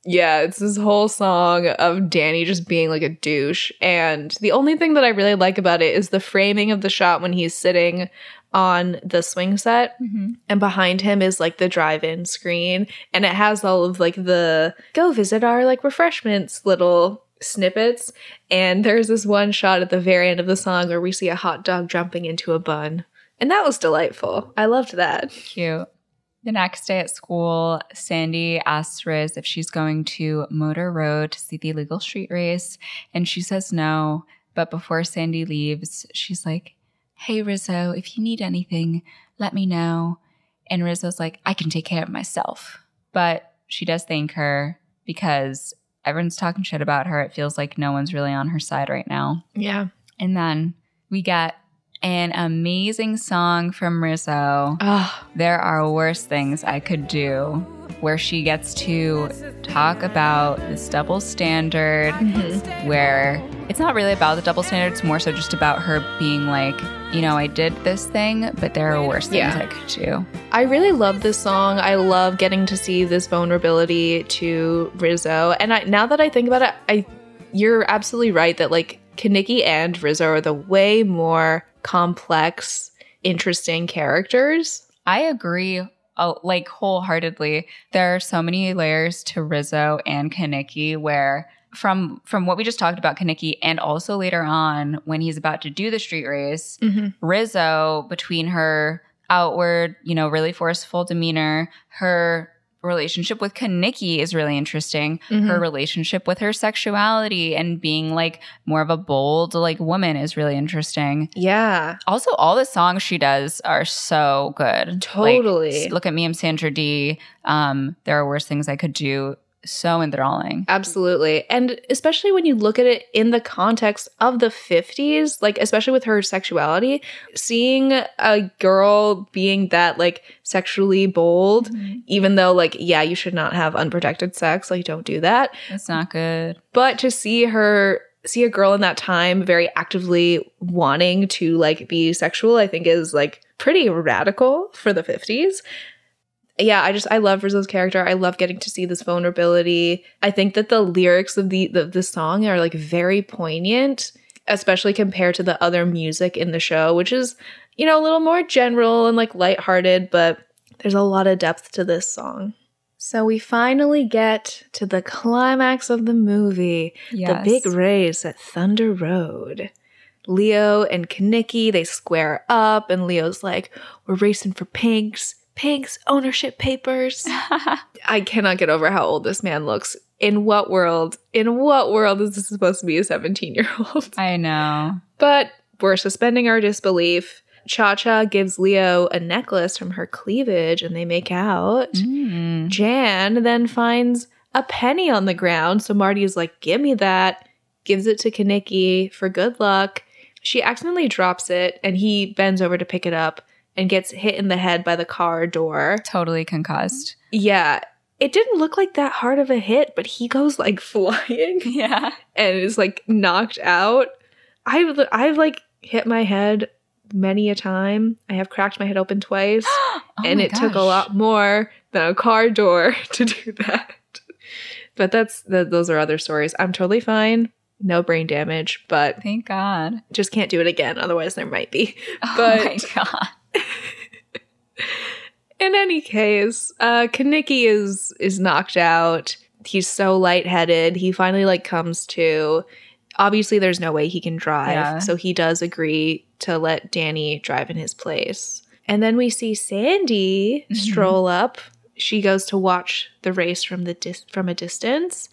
yeah, it's this whole song of Danny just being like a douche. And the only thing that I really like about it is the framing of the shot when he's sitting on the swing set Mm-hmm. and behind him is like the drive-in screen and it has all of like the go visit our like refreshments little snippets and there's this one shot at the very end of the song where we see a hot dog jumping into a bun and that was delightful i loved that Cute. The next day at school, Sandy asks Riz if she's going to Motor Road to see the illegal street race, and she says no. But before Sandy leaves, she's like, Hey, Rizzo, if you need anything, let me know. And Rizzo's like, I can take care of myself. But she does thank her because everyone's talking shit about her. It feels like no one's really on her side right now. yeah And then we get an amazing song from Rizzo. oh There are worse things I could do, where she gets to talk about this double standard, mm-hmm. where it's not really about the double standard, it's more so just about her being like, you know, I did this thing, but there are worse things Yeah. I could do. I really love this song. I love getting to see this vulnerability to Rizzo. And I, now that I think about it, I you're absolutely right that like Kenickie and Rizzo are the way more complex, interesting characters. I agree. uh, Like wholeheartedly, there are so many layers to Rizzo and Kenickie. Where from from what we just talked about, Kenickie, and also later on when he's about to do the street race, Rizzo, between her outward, you know, really forceful demeanor, her relationship with Kenickie is really interesting. Her relationship with her sexuality and being like more of a bold like woman is really interesting. Yeah. Also, all the songs she does are so good. Totally. s- look at me, I'm Sandra Dee. Um, there are worse things I could do. So enthralling. Absolutely. And especially when you look at it in the context of the 50s, like especially with her sexuality, seeing a girl being that like sexually bold, mm-hmm. even though like yeah, you should not have unprotected sex, like don't do that. It's not good. But to see her see a girl in that time very actively wanting to like be sexual, I think is like pretty radical for the 50s. Yeah, I just I love Rizzo's character. I love getting to see this vulnerability. I think that the lyrics of the the, the song are like very poignant, especially compared to the other music in the show, which is, you know, a little more general and like lighthearted, but there's a lot of depth to this song. So we finally get to the climax of the movie, Yes. the big race at Thunder Road. Leo and Kenickie, they square up, and Leo's like, We're racing for pinks, pinks, ownership papers. [laughs] I cannot get over how old this man looks. In what world, in what world is this supposed to be a 17 year old? I know. But we're suspending our disbelief. Cha Cha gives Leo a necklace from her cleavage and they make out. Mm. Jan then finds a penny on the ground. So Marty is like, Give me that. Gives it to Kenickie for good luck. She accidentally drops it and he bends over to pick it up and gets hit in the head by the car door. Totally concussed. Yeah. It didn't look like that hard of a hit, but he goes like [laughs] flying Yeah. and is like knocked out. I've I've like hit my head many a time. I have cracked my head open twice, [gasps] Oh and it took a lot more than a car door [laughs] to do that. But that's th- those are other stories. I'm totally fine. No brain damage, but Thank God. just can't do it again. Otherwise, there might be. [laughs] oh But- my God. [laughs] In any case, uh Kenickie is is knocked out. He's so lightheaded. He finally like comes to. obviously there's no way he can drive. Yeah. So he does agree to let Danny drive in his place. And then we see Sandy Mhm. stroll up. She goes to watch the race from the dis- from a distance.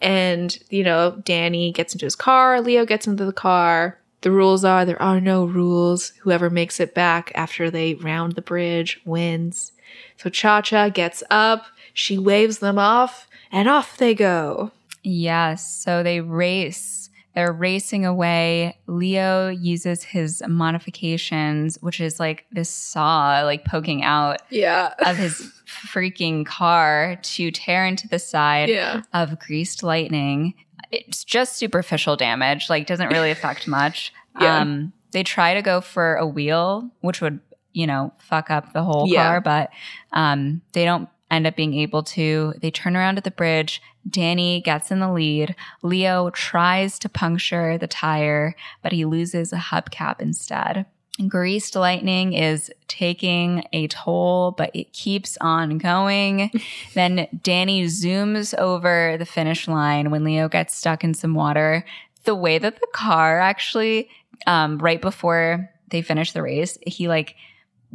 And, you know, Danny gets into his car, Leo gets into the car. The rules are there are no rules. Whoever makes it back after they round the bridge wins. So Cha Cha gets up, she waves them off, and off they go. Yes. So they race. They're racing away. Leo uses his modifications, which is like this saw, like poking out Yeah. [laughs] of his freaking car to tear into the side Yeah. of greased lightning. It's just superficial damage, like doesn't really affect [laughs] much. Yeah. Um, they try to go for a wheel, which would, you know, fuck up the whole Yeah. car, but um, they don't end up being able to. They turn around at the bridge. Danny gets in the lead. Leo tries to puncture the tire, but he loses a hubcap instead. Greased lightning is taking a toll, but it keeps on going. [laughs] then Danny zooms over the finish line when Leo gets stuck in some water. The way that the car actually, um, right before they finish the race, he like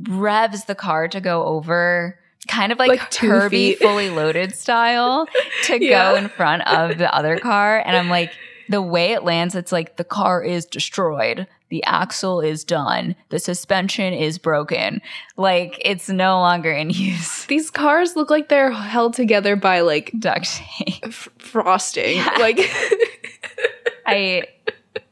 revs the car to go over, kind of like, Like two fully loaded style to [laughs] Yeah. go in front of the other car. And I'm like, the way it lands, it's like the car is destroyed. The axle is done. The suspension is broken. Like it's no longer in use. [laughs] These cars look like they're held together by like Duct tape. f- frosting. Yeah. Like [laughs] I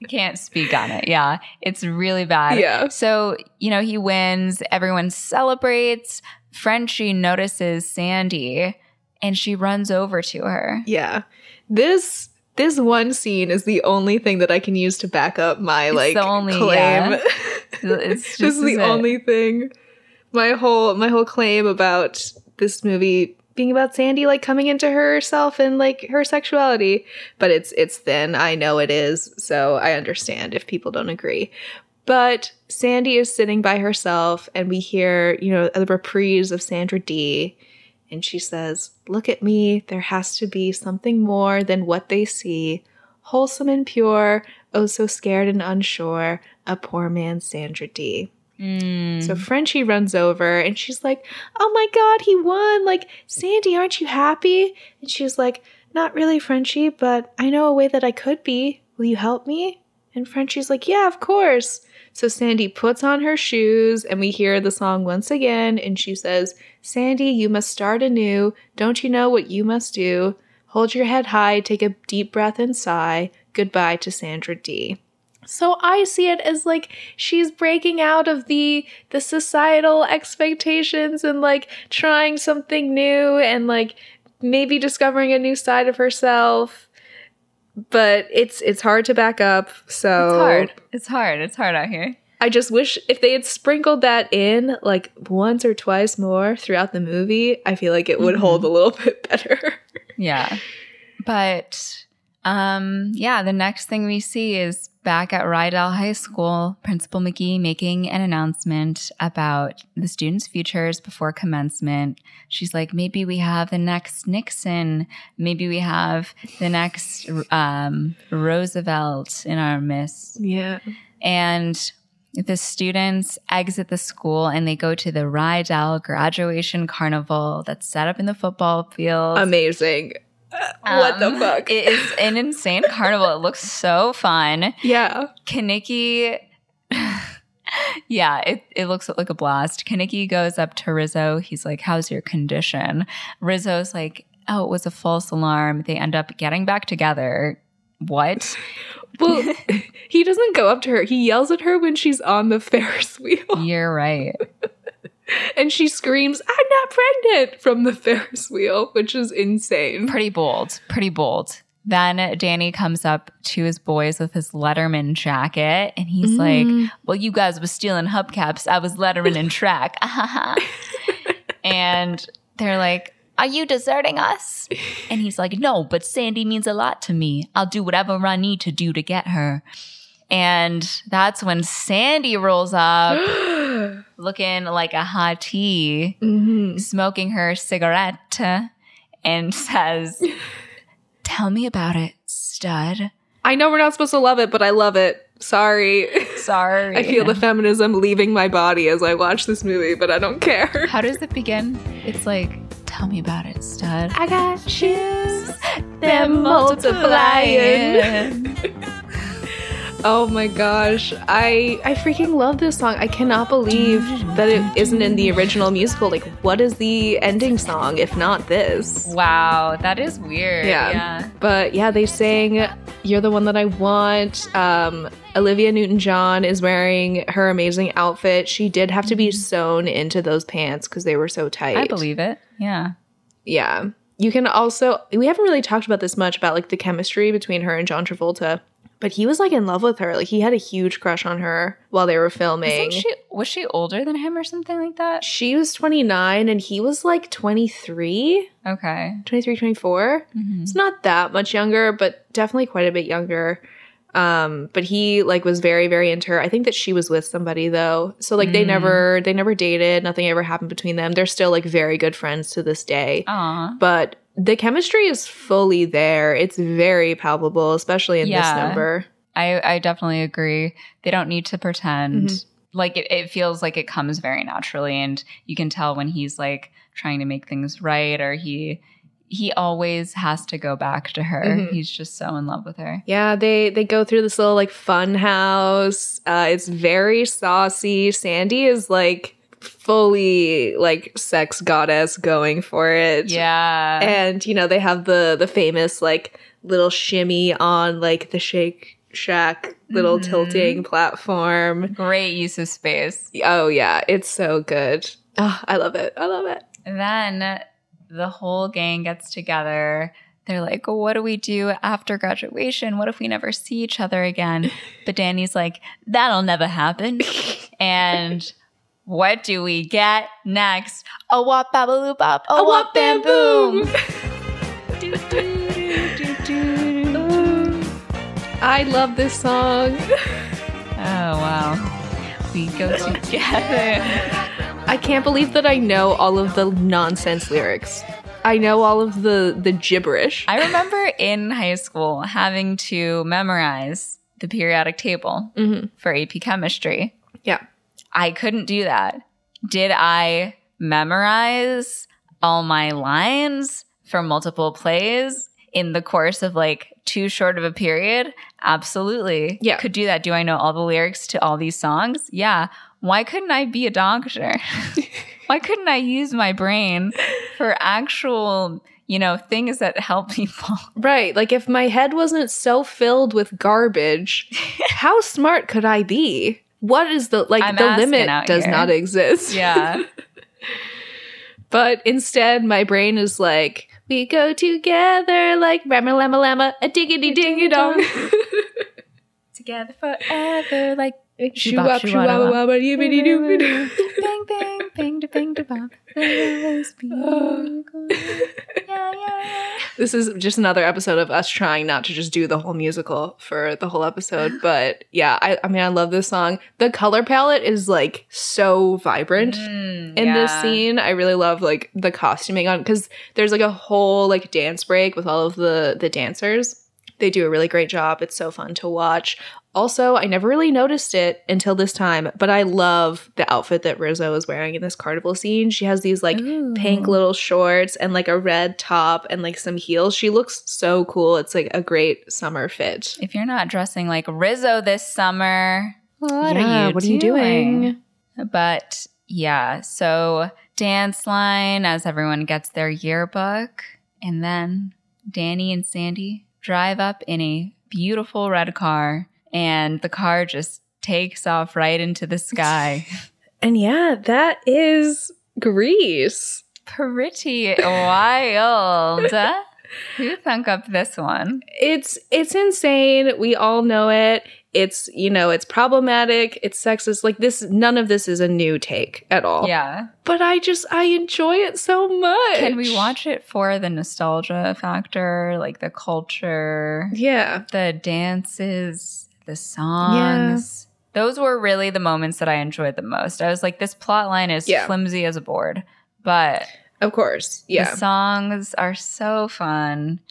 can't speak on it. Yeah, it's really bad. Yeah. So, you know, he wins. Everyone celebrates. Frenchie notices Sandy and she runs over to her. yeah. This this one scene is the only thing that I can use to back up my It's like the only- claim. yeah. [laughs] It's this just is the it. only thing. My whole my whole claim about this movie being about Sandy like coming into herself and like her sexuality, but it's it's thin. I know it is, so I understand if people don't agree. But Sandy is sitting by herself, and we hear you know the reprise of Sandra Dee, and she says, "Look at me. There has to be something more than what they see." Wholesome and pure, oh so scared and unsure, a poor man's Sandra Dee. Mm. So Frenchie runs over and she's like, Oh my god, he won! Like, Sandy, aren't you happy? And she's like, Not really, Frenchie, but I know a way that I could be. Will you help me? And Frenchie's like, Yeah, of course. So Sandy puts on her shoes and we hear the song once again. And she says, Sandy, you must start anew. Don't you know what you must do? Hold your head high, take a deep breath and sigh. Goodbye to Sandra Dee. So I see it as like she's breaking out of the the societal expectations and like trying something new and like maybe discovering a new side of herself. But it's it's hard to back up. So It's hard. It's hard. It's hard out here. I just wish if they had sprinkled that in like once or twice more throughout the movie, I feel like it would Mhm. hold a little [laughs] bit better. Yeah. But um yeah, the next thing we see is back at Rydell High School, Principal McGee making an announcement about the students' futures before commencement. She's like, maybe we have the next Nixon, maybe we have the next um, Roosevelt in our midst. Yeah. And the students exit the school and they go to the Rydell graduation carnival that's set up in the football field. Amazing. What the Um, fuck? It is an insane carnival. It looks so fun. yeah. Kenickie, [laughs] yeah, it, it looks like a blast. Kenickie goes up to Rizzo. He's like, How's your condition? Rizzo's like, Oh, it was a false alarm. They end up getting back together. What? [laughs] Well, he doesn't go up to her. He yells at her when she's on the Ferris wheel. You're right. [laughs] And she screams, not pregnant from the Ferris wheel, which is insane. Pretty bold. Pretty bold. Then Danny comes up to his boys with his Letterman jacket and he's like, Mm. Well, you guys was stealing hubcaps. I was Letterman in track. [laughs] and they're like, Are you deserting us? And he's like, No, but Sandy means a lot to me. I'll do whatever I need to do to get her. And that's when Sandy rolls up [gasps] [gasps] [gasps] looking like a hot tea, Mhm. smoking her cigarette, and [laughs] says, Tell me about it, stud. I know we're not supposed to love it, but I love it. Sorry. Sorry. [laughs] I feel the feminism leaving my body as I watch this movie, but I don't care. How does it begin? It's like, tell me about it, stud. I got shoes. They're multiplying. [laughs] Oh my gosh. I I freaking love this song. I cannot believe that it isn't in the original musical. Like what is the ending song if not this? wow, that is weird. Yeah. yeah. But yeah, they sang You're the One That I Want. Um Olivia Newton-John is wearing her amazing outfit. She did have to be sewn into those pants because they were so tight. I believe it. Yeah. Yeah. You can also we haven't really talked about this much about like the chemistry between her and John Travolta. But he was like in love with her. Like he had a huge crush on her while they were filming. She was she older than him or something like that? she was 29 and he was like 23, Okay. 23, 24. Mhm. It's not that much younger, but definitely quite a bit younger. Um, but he like was very, very into her. I think that she was with somebody though. So like they Mm. never they never dated, nothing ever happened between them. They're still like very good friends to this day. Aw. But the chemistry is fully there. It's very palpable, especially in this number. I, I definitely agree. They don't need to pretend. Mhm. Like it, it feels like it comes very naturally, and you can tell when he's like trying to make things right, or he he always has to go back to her. Mhm. He's just so in love with her. Yeah, they they go through this little like fun house. Uh, it's very saucy. Sandy is like fully like sex goddess going for it. Yeah. and you know they have the the famous like little shimmy on like the Shake Shack little Mhm. tilting platform. Great use of space. Oh yeah, it's so good. Oh, I love it. I love it. then the whole gang gets together. They're like, what do we do after graduation? What if we never see each other again? [laughs] But Danny's like, that'll never happen. [laughs] and what do we get next? A wop babaloo bop, a wop bam boom. [laughs] Do, do, do. I love this song. [laughs] Oh, wow. We go together. I can't believe that I know all of the nonsense lyrics. I know all of the the gibberish. I remember in high school having to memorize the periodic table Mhm. for AP chemistry. Yeah. I couldn't do that. Did I memorize all my lines for multiple plays in the course of like too short of a period? Absolutely. Yeah. Could do that. Do I know all the lyrics to all these songs? Yeah. Why couldn't I be a doctor? [laughs] Why couldn't I use my brain for actual, you know, things that help people? Right. Like if my head wasn't so filled with garbage, [laughs] how smart could I be? What is the like I'm the limit does here. not exist. [laughs] Yeah. [laughs] But instead my brain is like we go together like rama lama lama a diggity dingy dong. [laughs] Together forever, like Shoo wop shoo wop wop yibbity doo doo. bang bang bang da bang [laughs] Yeah, yeah, yeah. [laughs] This is just another episode of us trying not to just do the whole musical for the whole episode. [laughs] But yeah, I, I mean, I love this song. The color palette is like so vibrant Mm, in this scene. I really love like the costuming on because there's like a whole like dance break with all of the the dancers. They do a really great job. It's so fun to watch. Also, I never really noticed it until this time, but I love the outfit that Rizzo is wearing in this carnival scene. She has these like pink little shorts and like a red top and like some heels. She looks so cool. It's like a great summer fit. If you're not dressing like Rizzo this summer, what Yeah, are you what are you doing? But yeah, so dance line as everyone gets their yearbook. And then Danny and Sandy drive up in a beautiful red car, and the car just takes off right into the sky. [laughs] And yeah, that is Grease. Pretty wild. [laughs] Who thunk up this one? It's it's insane. We all know it. It's, you know, it's problematic, it's sexist. Like this none of this is a new take at all. Yeah. But I just I enjoy it so much. Can we watch it for the nostalgia factor, like the culture? Yeah. the dances, the songs. Those were really the moments that I enjoyed the most. I was like, this plot line is Yeah. flimsy as a board, but Of course. Yeah. the songs are so fun.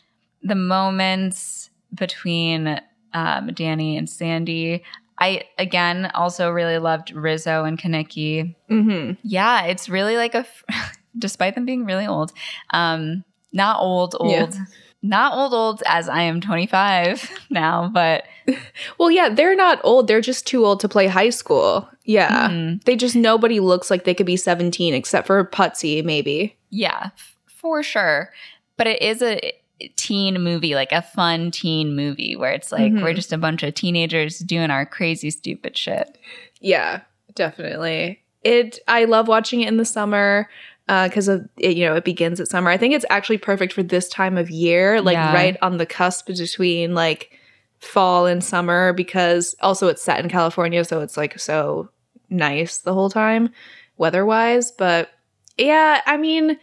The moments between um, Danny and Sandy. I again also really loved Rizzo and Kenickie. Mm-hmm. Yeah, it's really like a, [laughs] despite them being really old, um, not old, old, Yeah. Not old, old as I am 25 [laughs] now, but [laughs] Well, yeah, they're not old. They're just too old to play high school. Yeah. mm, They just, nobody looks like they could be 17 except for Putzie, maybe. yeah, f- for sure. But it is a teen movie, like a fun teen movie where it's like Mhm. we're just a bunch of teenagers doing our crazy, stupid shit. Yeah, definitely. It, I love watching it in the summer Uh, because of it, you know it begins at summer. I think it's actually perfect for this time of year, like Yeah. right on the cusp between like fall and summer. Because also it's set in California, so it's like so nice the whole time, weather wise. But yeah, I mean,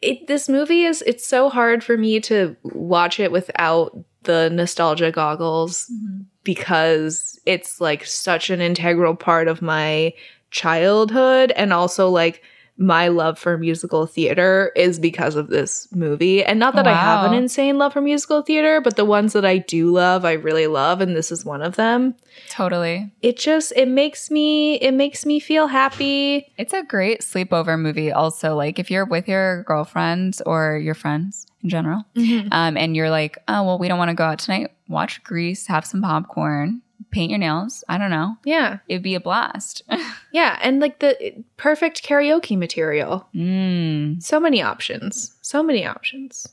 it, this movie is it's so hard for me to watch it without the nostalgia goggles mm-hmm. because it's like such an integral part of my childhood and also like my love for musical theater is because of this movie. And not that I have an insane love for musical theater, but the ones that I do love, I really love and this is one of them. Totally. It just it makes me it makes me feel happy. It's a great sleepover movie, also. Like, if you're with your girlfriends or your friends in general, um, and you're like, oh, well, we don't want to go out tonight, watch Grease, have some popcorn, paint your nails. I don't know. Yeah. It'd be a blast. [laughs] Yeah, and like the perfect karaoke material. mm. So many options. So many options.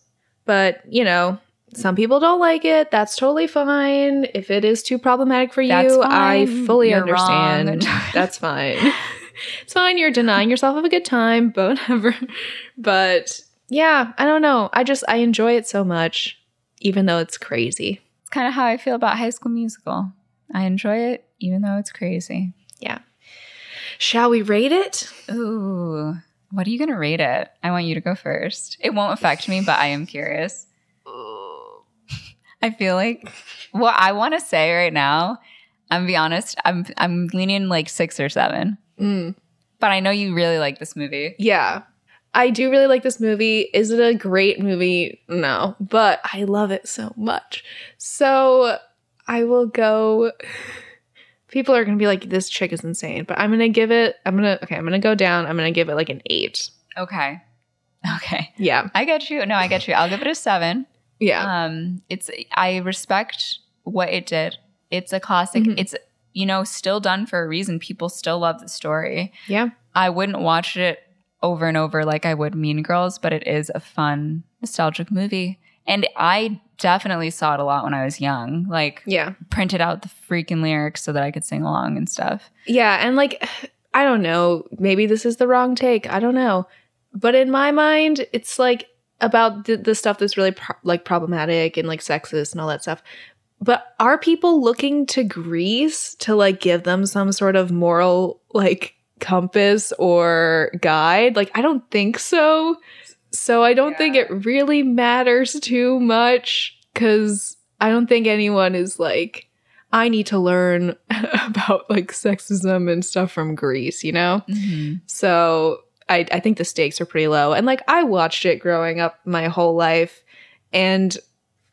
But, you know, some people don't like it. That's totally fine. If it is too problematic for you, I fully You're understand. [laughs] That's fine. it's fine. You're denying yourself of a good time, but whatever. But yeah, I don't know. I just, I enjoy it so much, even though it's crazy. It's kind of how I feel about High School Musical. I enjoy it, even though it's crazy. Yeah. Shall we rate it? Ooh. What are you going to rate it? I want you to go first. It won't affect me, but I am curious. Ooh. I feel like what I want to say right now, I'm gonna be honest, I'm I'm leaning like six or seven. Mm. But I know you really like this movie. Yeah. I do really like this movie. Is it a great movie? No, but I love it so much. So I will go. People are going to be like, this chick is insane, but I'm going to give it, I'm going to, okay, I'm going to go down. I'm going to give it like an eight. Okay. [laughs] Okay. Yeah. I get you. No, I get you. I'll give it a seven. Yeah. Um, it's I respect what it did. It's a classic. Mhm. It's you know still done for a reason. People still love the story. yeah. I wouldn't watch it over and over like I would Mean Girls, but it is a fun, nostalgic movie. And I definitely saw it a lot when I was young. Like Yeah. printed out the freaking lyrics so that I could sing along and stuff. Yeah. And like, I don't know. Maybe this is the wrong take. I don't know. But in my mind, it's like about the, the stuff that's really pro- like problematic and like sexist and all that stuff. But are people looking to Grease to like give them some sort of moral like compass or guide? Like, I don't think so. So I don't think it really matters too much because I don't think anyone is like, I need to learn [laughs] about like sexism and stuff from Grease, you know? Mm-hmm. So I, I think the stakes are pretty low. And like I watched it growing up my whole life, and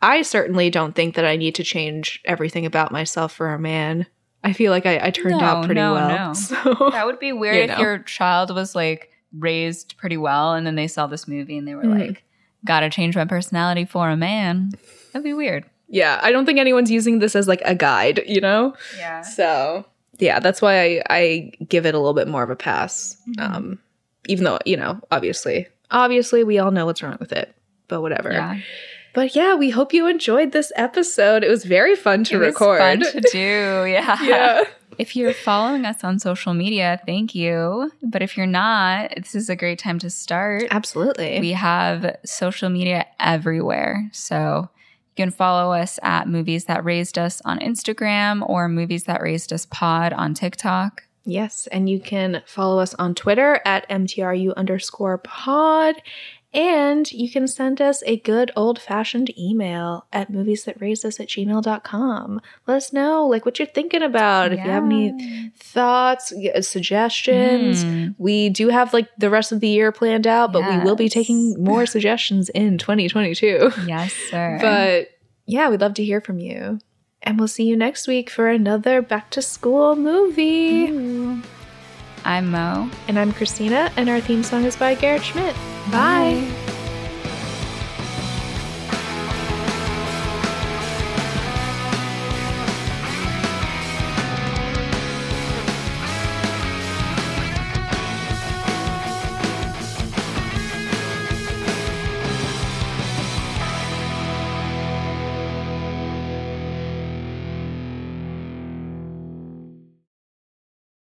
I certainly don't think that I need to change everything about myself for a man. I feel like I, I turned No, out pretty no, well. no. [laughs] So That would be weird You if know. your child was like raised pretty well and then they saw this movie and they were Mhm. like, gotta change my personality for a man. That'd be weird. yeah, I don't think anyone's using this as like a guide, you know? Yeah. So yeah, that's why I, I give it a little bit more of a pass. Mhm. Um, even though, you know, obviously, obviously we all know what's wrong with it, but whatever. Yeah. But yeah, we hope you enjoyed this episode. It was very fun to It was record. fun to do. [laughs] Yeah. yeah. If you're following us on social media, thank you. But if you're not, this is a great time to start. Absolutely. We have social media everywhere. So you can follow us at Movies That Raised Us on Instagram or Movies That Raised Us Pod on TikTok. yes, and you can follow us on Twitter at MTRU underscore pod. And you can send us a good old fashioned email at movies that raised us at gmail.com. Let us know like what you're thinking about. If you have any thoughts, suggestions. Mm. We do have like the rest of the year planned out, but we will be taking more [laughs] suggestions in 2022. Yes, sir. But yeah, we'd love to hear from you. And we'll see you next week for another back to school movie. Ooh. I'm Mo. And I'm Christina, and our theme song is by Garrett Schmidt. Bye. Bye.